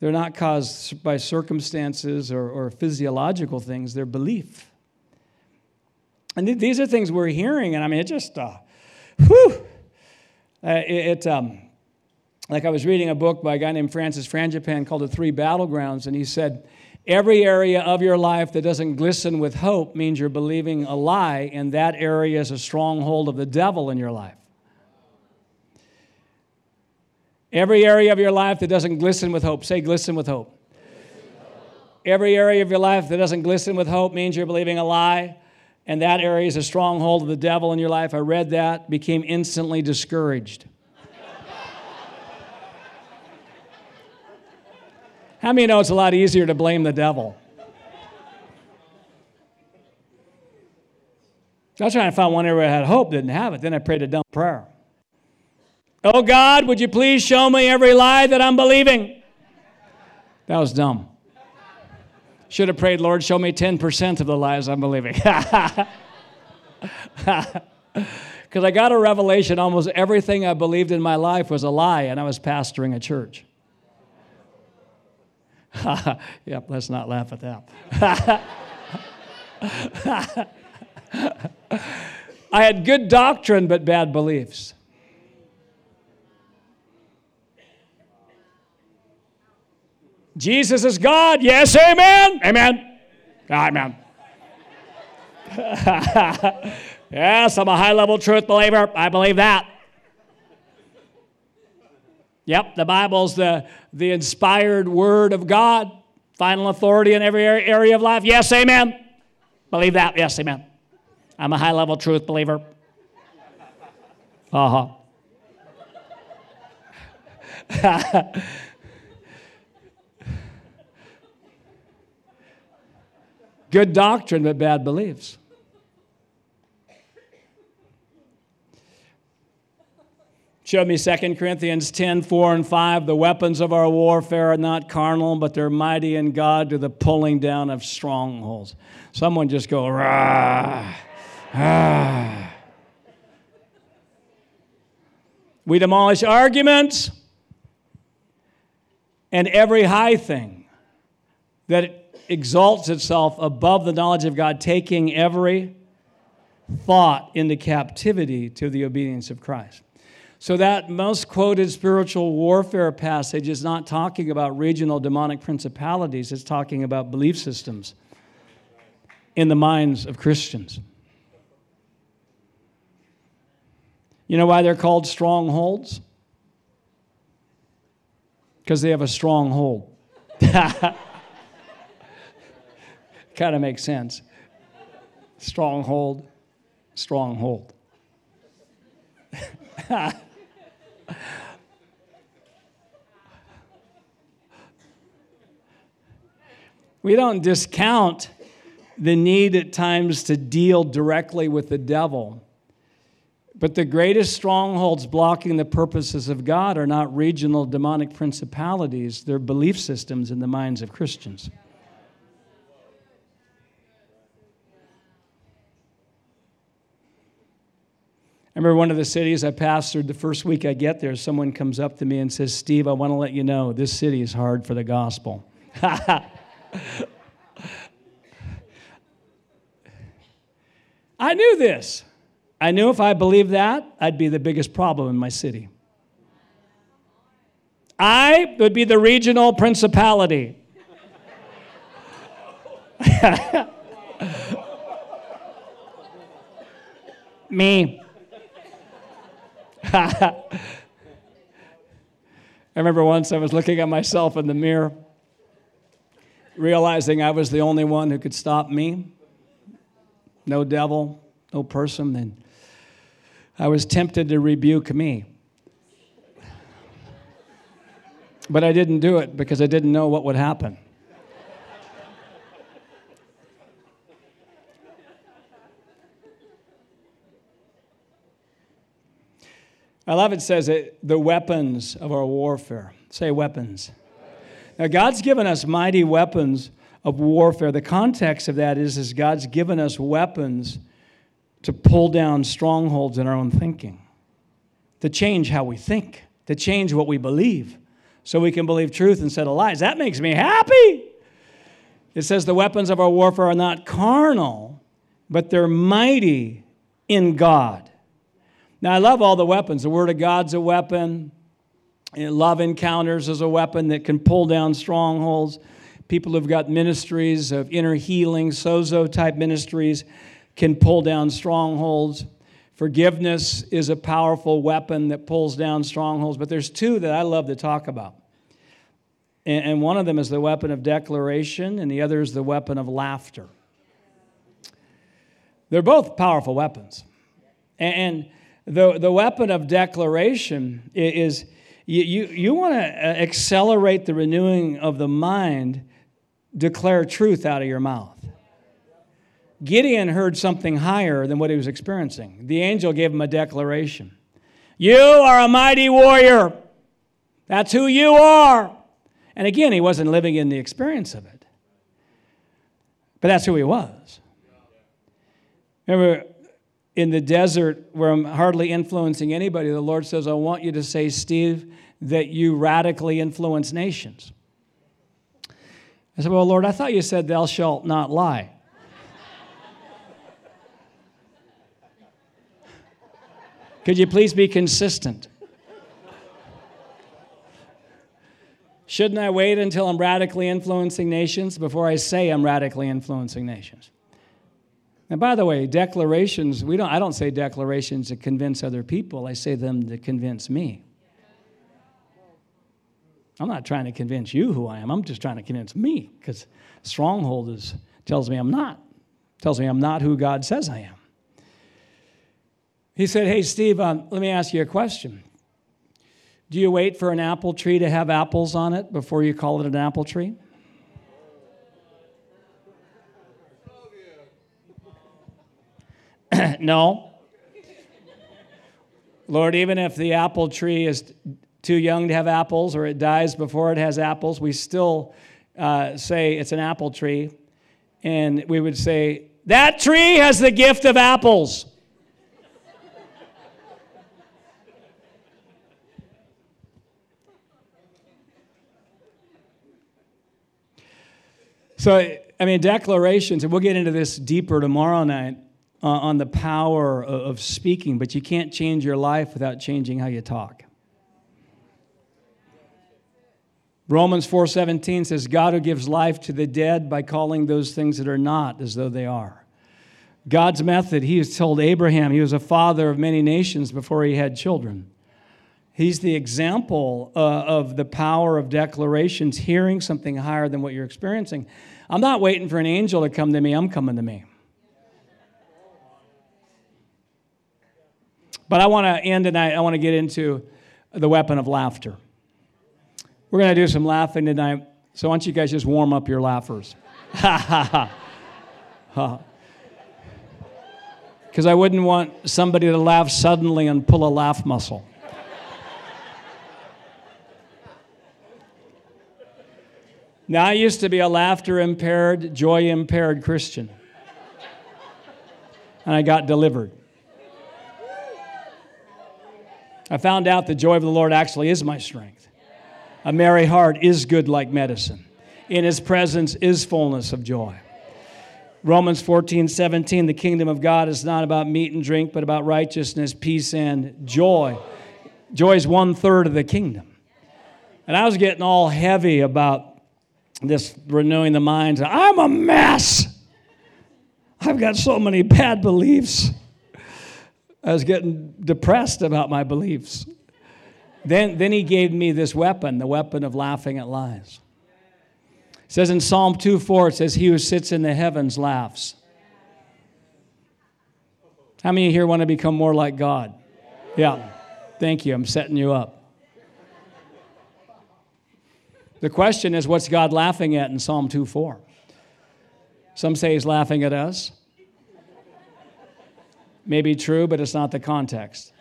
They're not caused by circumstances or, or physiological things, they're belief. And th- these are things we're hearing, and I mean, it just, uh, whew. Uh, it, it um, like I was reading a book by a guy named Francis Frangipane called The Three Battlegrounds, and he said, Every area of your life that doesn't glisten with hope means you're believing a lie, and that area is a stronghold of the devil in your life. Every area of your life that doesn't glisten with hope, say glisten with hope. Every area of your life that doesn't glisten with hope means you're believing a lie, and that area is a stronghold of the devil in your life. I read that, became instantly discouraged. How many know it's a lot easier to blame the devil? I was trying to find one area I had hope, didn't have it. Then I prayed a dumb prayer. Oh God, would you please show me every lie that I'm believing? That was dumb. Should have prayed, Lord, show me 10% of the lies I'm believing. Because I got a revelation almost everything I believed in my life was a lie, and I was pastoring a church. yep, let's not laugh at that. I had good doctrine, but bad beliefs. Jesus is God. Yes, amen. Amen. Amen. yes, I'm a high level truth believer. I believe that. Yep, the Bible's the, the inspired word of God, final authority in every area of life. Yes, amen. Believe that. Yes, amen. I'm a high level truth believer. Uh huh. Good doctrine, but bad beliefs. Show me 2 Corinthians 10 4 and 5. The weapons of our warfare are not carnal, but they're mighty in God to the pulling down of strongholds. Someone just go, rah, ah. We demolish arguments and every high thing that exalts itself above the knowledge of God, taking every thought into captivity to the obedience of Christ. So, that most quoted spiritual warfare passage is not talking about regional demonic principalities, it's talking about belief systems in the minds of Christians. You know why they're called strongholds? Because they have a stronghold. kind of makes sense. Stronghold, stronghold. we don't discount the need at times to deal directly with the devil. But the greatest strongholds blocking the purposes of God are not regional demonic principalities, they're belief systems in the minds of Christians. Remember one of the cities I pastored the first week I get there, someone comes up to me and says, Steve, I want to let you know this city is hard for the gospel. I knew this. I knew if I believed that, I'd be the biggest problem in my city. I would be the regional principality. Me. I remember once I was looking at myself in the mirror, realizing I was the only one who could stop me. No devil, no person. And I was tempted to rebuke me. But I didn't do it because I didn't know what would happen. I love it says it, the weapons of our warfare. Say weapons. Now, God's given us mighty weapons of warfare. The context of that is, is God's given us weapons to pull down strongholds in our own thinking. to change how we think, to change what we believe, so we can believe truth instead of lies. That makes me happy. It says the weapons of our warfare are not carnal, but they're mighty in God. Now, I love all the weapons. The Word of God's a weapon. Love encounters is a weapon that can pull down strongholds. People who've got ministries of inner healing, sozo type ministries, can pull down strongholds. Forgiveness is a powerful weapon that pulls down strongholds. But there's two that I love to talk about. And one of them is the weapon of declaration, and the other is the weapon of laughter. They're both powerful weapons. And the, the weapon of declaration is you, you, you want to uh, accelerate the renewing of the mind, declare truth out of your mouth. Gideon heard something higher than what he was experiencing. The angel gave him a declaration You are a mighty warrior. That's who you are. And again, he wasn't living in the experience of it, but that's who he was. Remember, in the desert where I'm hardly influencing anybody, the Lord says, I want you to say, Steve, that you radically influence nations. I said, Well, Lord, I thought you said, Thou shalt not lie. Could you please be consistent? Shouldn't I wait until I'm radically influencing nations before I say I'm radically influencing nations? And by the way, declarations, we don't, I don't say declarations to convince other people, I say them to convince me. I'm not trying to convince you who I am, I'm just trying to convince me because stronghold is, tells me I'm not, tells me I'm not who God says I am. He said, Hey, Steve, um, let me ask you a question. Do you wait for an apple tree to have apples on it before you call it an apple tree? no. Lord, even if the apple tree is too young to have apples or it dies before it has apples, we still uh, say it's an apple tree. And we would say, that tree has the gift of apples. so, I mean, declarations, and we'll get into this deeper tomorrow night uh, on the power of, of speaking, but you can't change your life without changing how you talk. Romans 4:17 says God who gives life to the dead by calling those things that are not as though they are. God's method, he has told Abraham he was a father of many nations before he had children. He's the example uh, of the power of declarations, hearing something higher than what you're experiencing. I'm not waiting for an angel to come to me, I'm coming to me. But I want to end tonight, I want to get into the weapon of laughter. We're going to do some laughing tonight. So why don't you guys just warm up your laughers? Because I wouldn't want somebody to laugh suddenly and pull a laugh muscle. Now, I used to be a laughter impaired, joy impaired Christian. And I got delivered. I found out the joy of the Lord actually is my strength. A merry heart is good like medicine. In his presence is fullness of joy. Romans 14, 17, the kingdom of God is not about meat and drink, but about righteousness, peace, and joy. Joy is one third of the kingdom. And I was getting all heavy about this renewing the minds. I'm a mess. I've got so many bad beliefs. I was getting depressed about my beliefs. Then, then he gave me this weapon, the weapon of laughing at lies. It says in Psalm 2 4, it says, He who sits in the heavens laughs. How many here want to become more like God? Yeah. Thank you. I'm setting you up. The question is, what's God laughing at in Psalm 2 4? Some say he's laughing at us may be true, but it's not the context.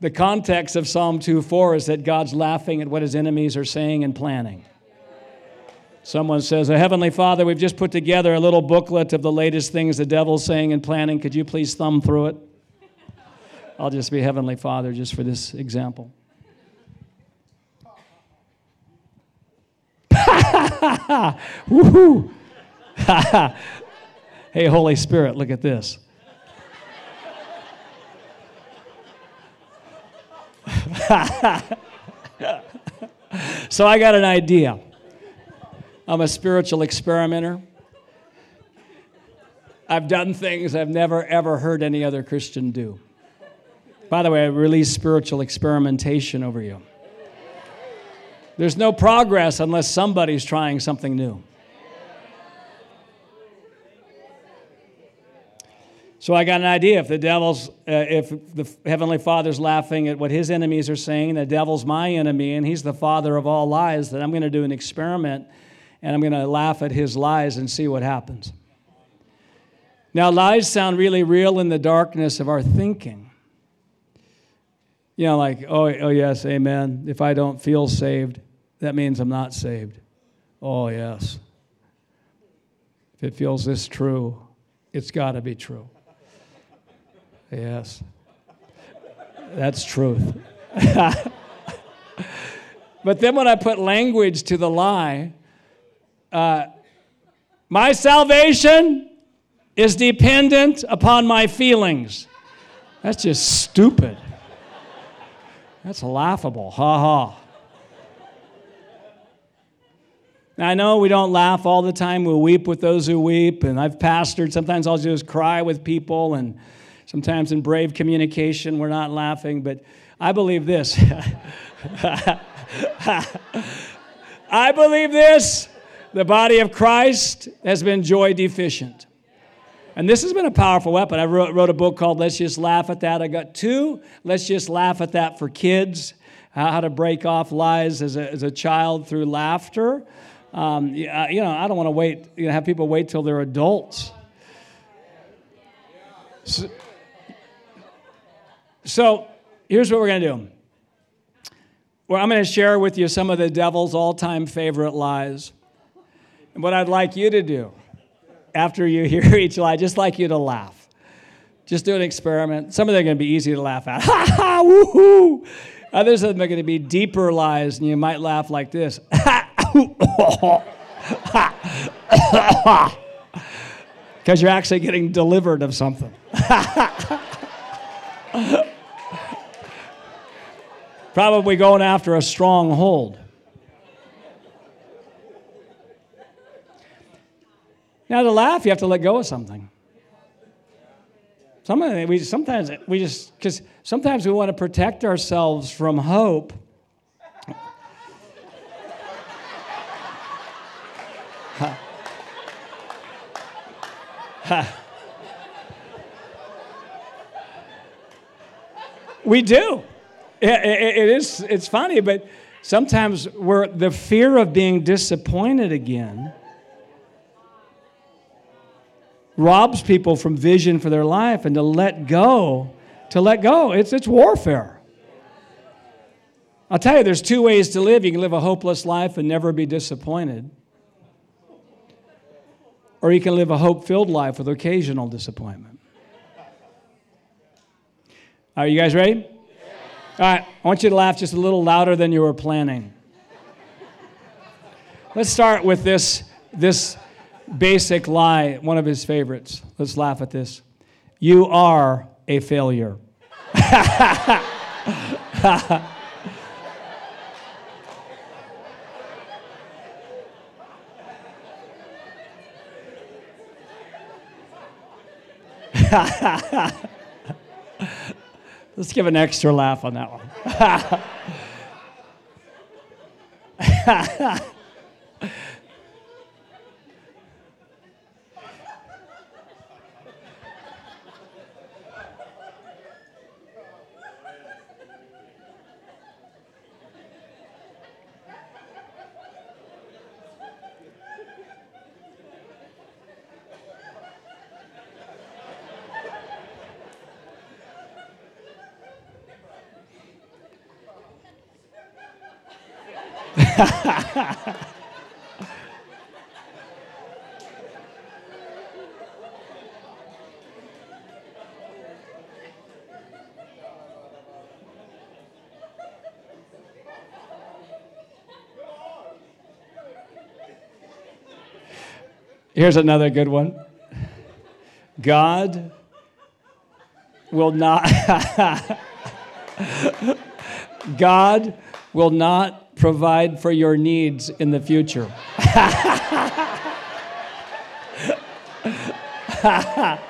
The context of Psalm 2:4 is that God's laughing at what his enemies are saying and planning. Someone says, oh, Heavenly Father, we've just put together a little booklet of the latest things the devil's saying and planning. Could you please thumb through it? I'll just be Heavenly Father just for this example. Woohoo! hey, Holy Spirit, look at this. so I got an idea. I'm a spiritual experimenter. I've done things I've never, ever heard any other Christian do. By the way, I release spiritual experimentation over you. There's no progress unless somebody's trying something new. So I got an idea. If the devil's, uh, if the heavenly Father's laughing at what his enemies are saying, the devil's my enemy, and he's the father of all lies. Then I'm going to do an experiment, and I'm going to laugh at his lies and see what happens. Now, lies sound really real in the darkness of our thinking. You know, like, oh, oh yes, amen. If I don't feel saved, that means I'm not saved. Oh, yes. If it feels this true, it's got to be true. Yes. That's truth. but then when I put language to the lie, uh, my salvation is dependent upon my feelings. That's just stupid. That's laughable. Ha ha. I know we don't laugh all the time. We weep with those who weep. And I've pastored. Sometimes I'll just cry with people and Sometimes in brave communication, we're not laughing, but I believe this. I believe this. The body of Christ has been joy deficient. And this has been a powerful weapon. I wrote, wrote, a book called Let's Just Laugh at That. I got two. Let's Just Laugh at That for kids how to break off lies as a, as a child through laughter. Um, you know, I don't want to wait, you know, have people wait till they're adults. So, so here's what we're going to do. Well, I'm going to share with you some of the devil's all time favorite lies. And what I'd like you to do after you hear each lie, just like you to laugh. Just do an experiment. Some of them are going to be easy to laugh at. Ha ha, woohoo! Others of them are going to be deeper lies, and you might laugh like this. Because you're actually getting delivered of something. Probably going after a stronghold. Now, to laugh, you have to let go of something. Some of we sometimes we just because sometimes we want to protect ourselves from hope. We do it, it, it is, it's funny, but sometimes we're, the fear of being disappointed again robs people from vision for their life and to let go, to let go, it's, it's warfare. I'll tell you, there's two ways to live. You can live a hopeless life and never be disappointed. Or you can live a hope filled life with occasional disappointment. Are you guys ready? All right, I want you to laugh just a little louder than you were planning. Let's start with this, this basic lie, one of his favorites. Let's laugh at this. You are a failure. Let's give an extra laugh on that one. Here's another good one God will not. God will not provide for your needs in the future.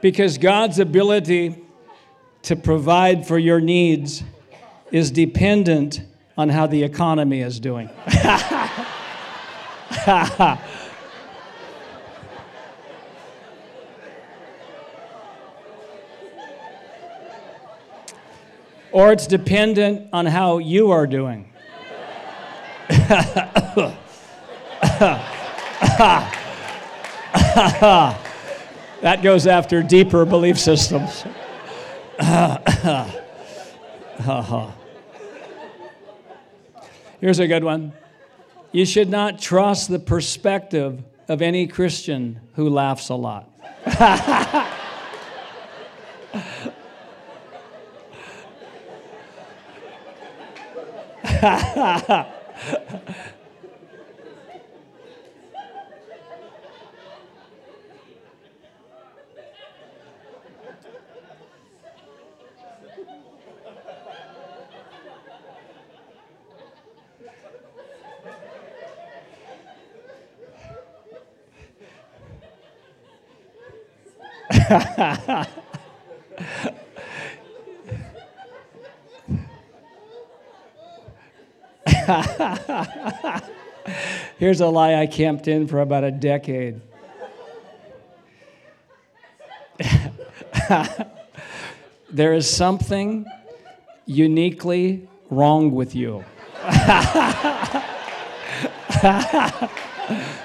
Because God's ability to provide for your needs is dependent on how the economy is doing. or it's dependent on how you are doing. that goes after deeper belief systems. Here's a good one. You should not trust the perspective of any Christian who laughs a lot. Here's a lie I camped in for about a decade. there is something uniquely wrong with you.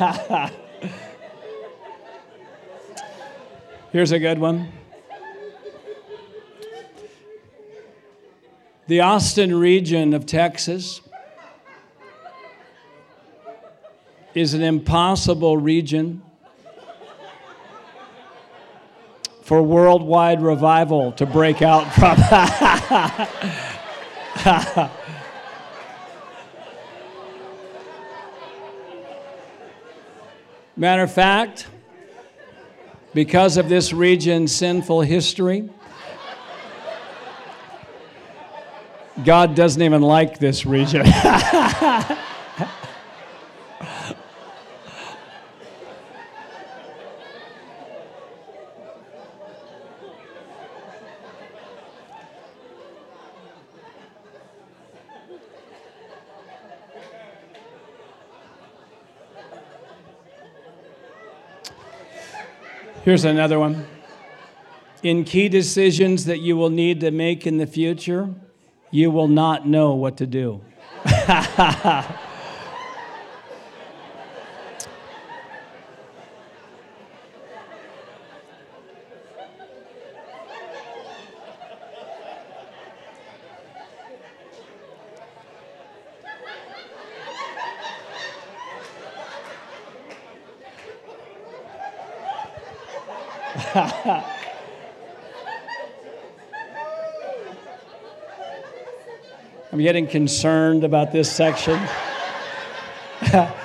Here's a good one. The Austin region of Texas is an impossible region for worldwide revival to break out from. Matter of fact, because of this region's sinful history, God doesn't even like this region. Here's another one. In key decisions that you will need to make in the future, you will not know what to do. I'm getting concerned about this section.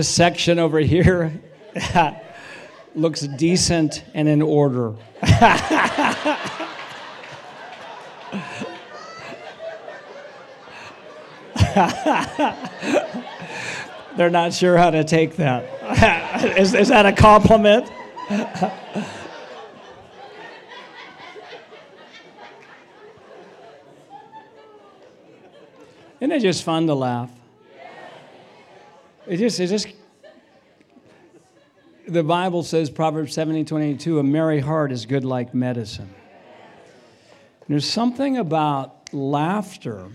This section over here looks decent and in order. They're not sure how to take that. is, is that a compliment? Isn't it just fun to laugh? It just, it just, the Bible says, Proverbs 17 22, a merry heart is good like medicine. There's something about laughter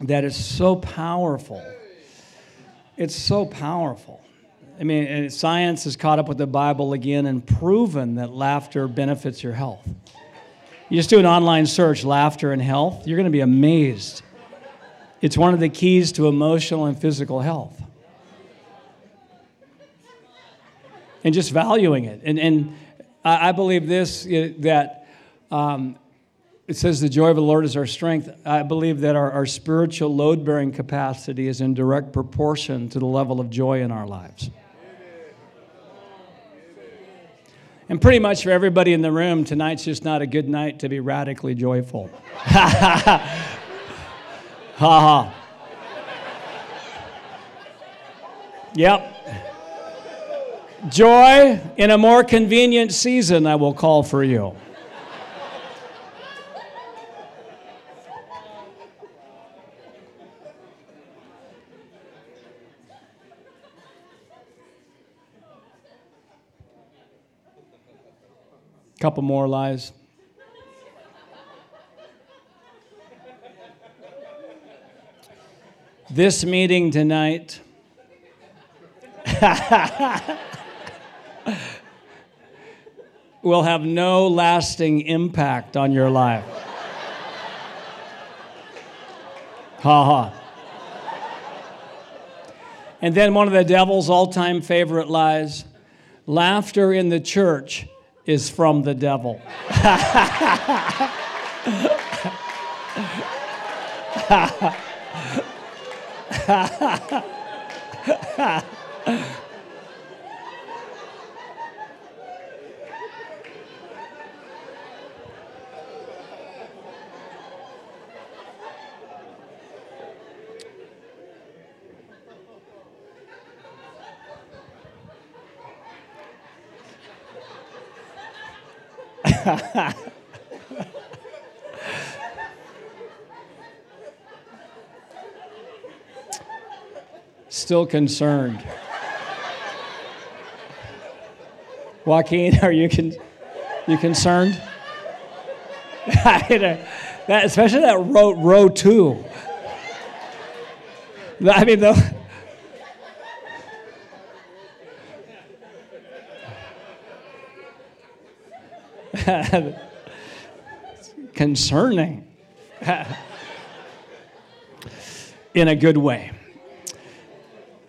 that is so powerful. It's so powerful. I mean, science has caught up with the Bible again and proven that laughter benefits your health. You just do an online search, laughter and health, you're going to be amazed it's one of the keys to emotional and physical health. And just valuing it. And, and I believe this that um, it says the joy of the Lord is our strength. I believe that our, our spiritual load bearing capacity is in direct proportion to the level of joy in our lives. And pretty much for everybody in the room, tonight's just not a good night to be radically joyful. Ha ha. Yep. Joy in a more convenient season, I will call for you. Couple more lies. This meeting tonight will have no lasting impact on your life. Ha ha. And then one of the devil's all time favorite lies laughter in the church is from the devil. Still concerned. Joaquin, are you, con- you concerned? that, especially that row, row two. I mean, the, concerning in a good way.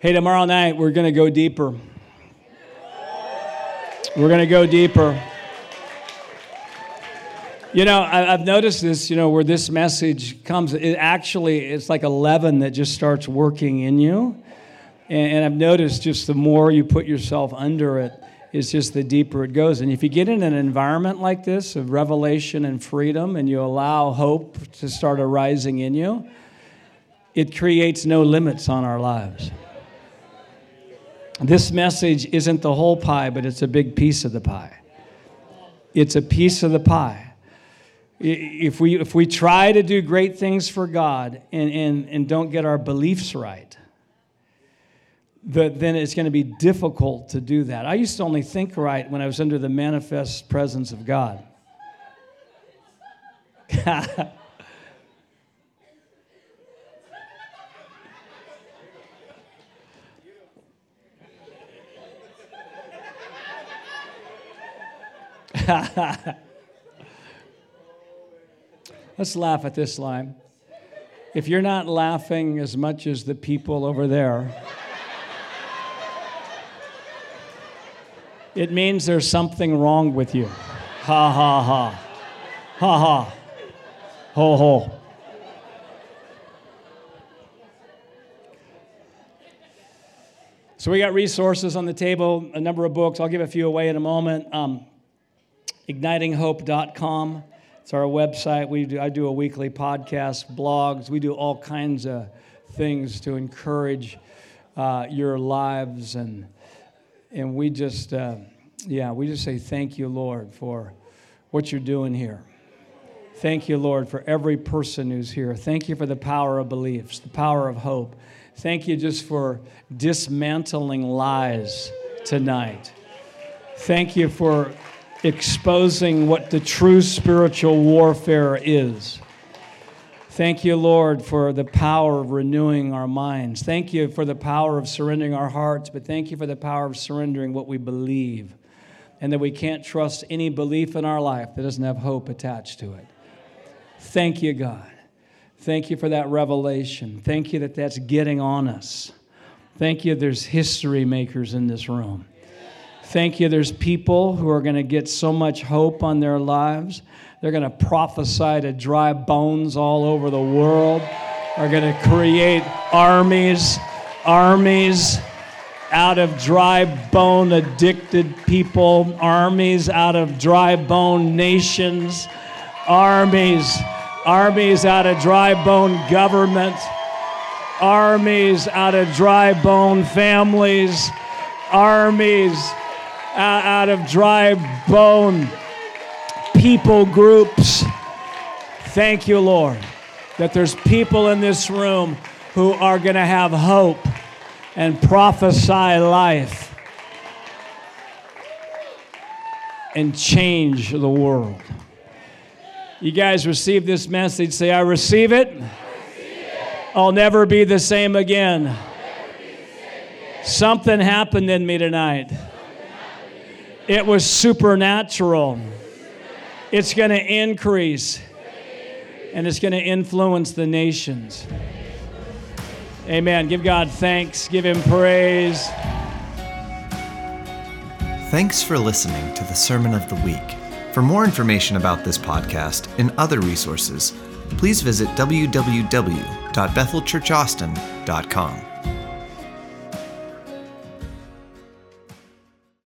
Hey, tomorrow night we're going to go deeper. We're going to go deeper. You know, I've noticed this, you know, where this message comes, it actually, it's like a leaven that just starts working in you. And I've noticed just the more you put yourself under it, it's just the deeper it goes. And if you get in an environment like this of revelation and freedom and you allow hope to start arising in you, it creates no limits on our lives. This message isn't the whole pie, but it's a big piece of the pie. It's a piece of the pie. If we, if we try to do great things for God and, and, and don't get our beliefs right, the, then it's going to be difficult to do that. I used to only think right when I was under the manifest presence of God. Let's laugh at this line. If you're not laughing as much as the people over there, it means there's something wrong with you. Ha ha ha. Ha ha. Ho ho. So we got resources on the table, a number of books. I'll give a few away in a moment. Um, ignitinghope.com. It's our website. We do, I do a weekly podcast, blogs. We do all kinds of things to encourage uh, your lives, and and we just, uh, yeah, we just say thank you, Lord, for what you're doing here. Thank you, Lord, for every person who's here. Thank you for the power of beliefs, the power of hope. Thank you just for dismantling lies tonight. Thank you for exposing what the true spiritual warfare is. Thank you, Lord, for the power of renewing our minds. Thank you for the power of surrendering our hearts, but thank you for the power of surrendering what we believe and that we can't trust any belief in our life that doesn't have hope attached to it. Thank you, God. Thank you for that revelation. Thank you that that's getting on us. Thank you, there's history makers in this room. Thank you, there's people who are going to get so much hope on their lives. They're going to prophesy to dry bones all over the world, are going to create armies, armies out of dry bone addicted people, armies out of dry bone nations, armies armies out of dry bone government, armies out of dry bone families, armies out of dry bone people groups. Thank you, Lord, that there's people in this room who are going to have hope and prophesy life and change the world. You guys receive this message. Say, I receive it. I'll never be. The same again. Something happened in me tonight. It was supernatural. It's going to increase. And it's going to influence the nations. Amen. Give God thanks. Give Him praise. Thanks for listening to the Sermon of the Week. For more information about this podcast and other resources, please visit www.bethelchurchaustin.com.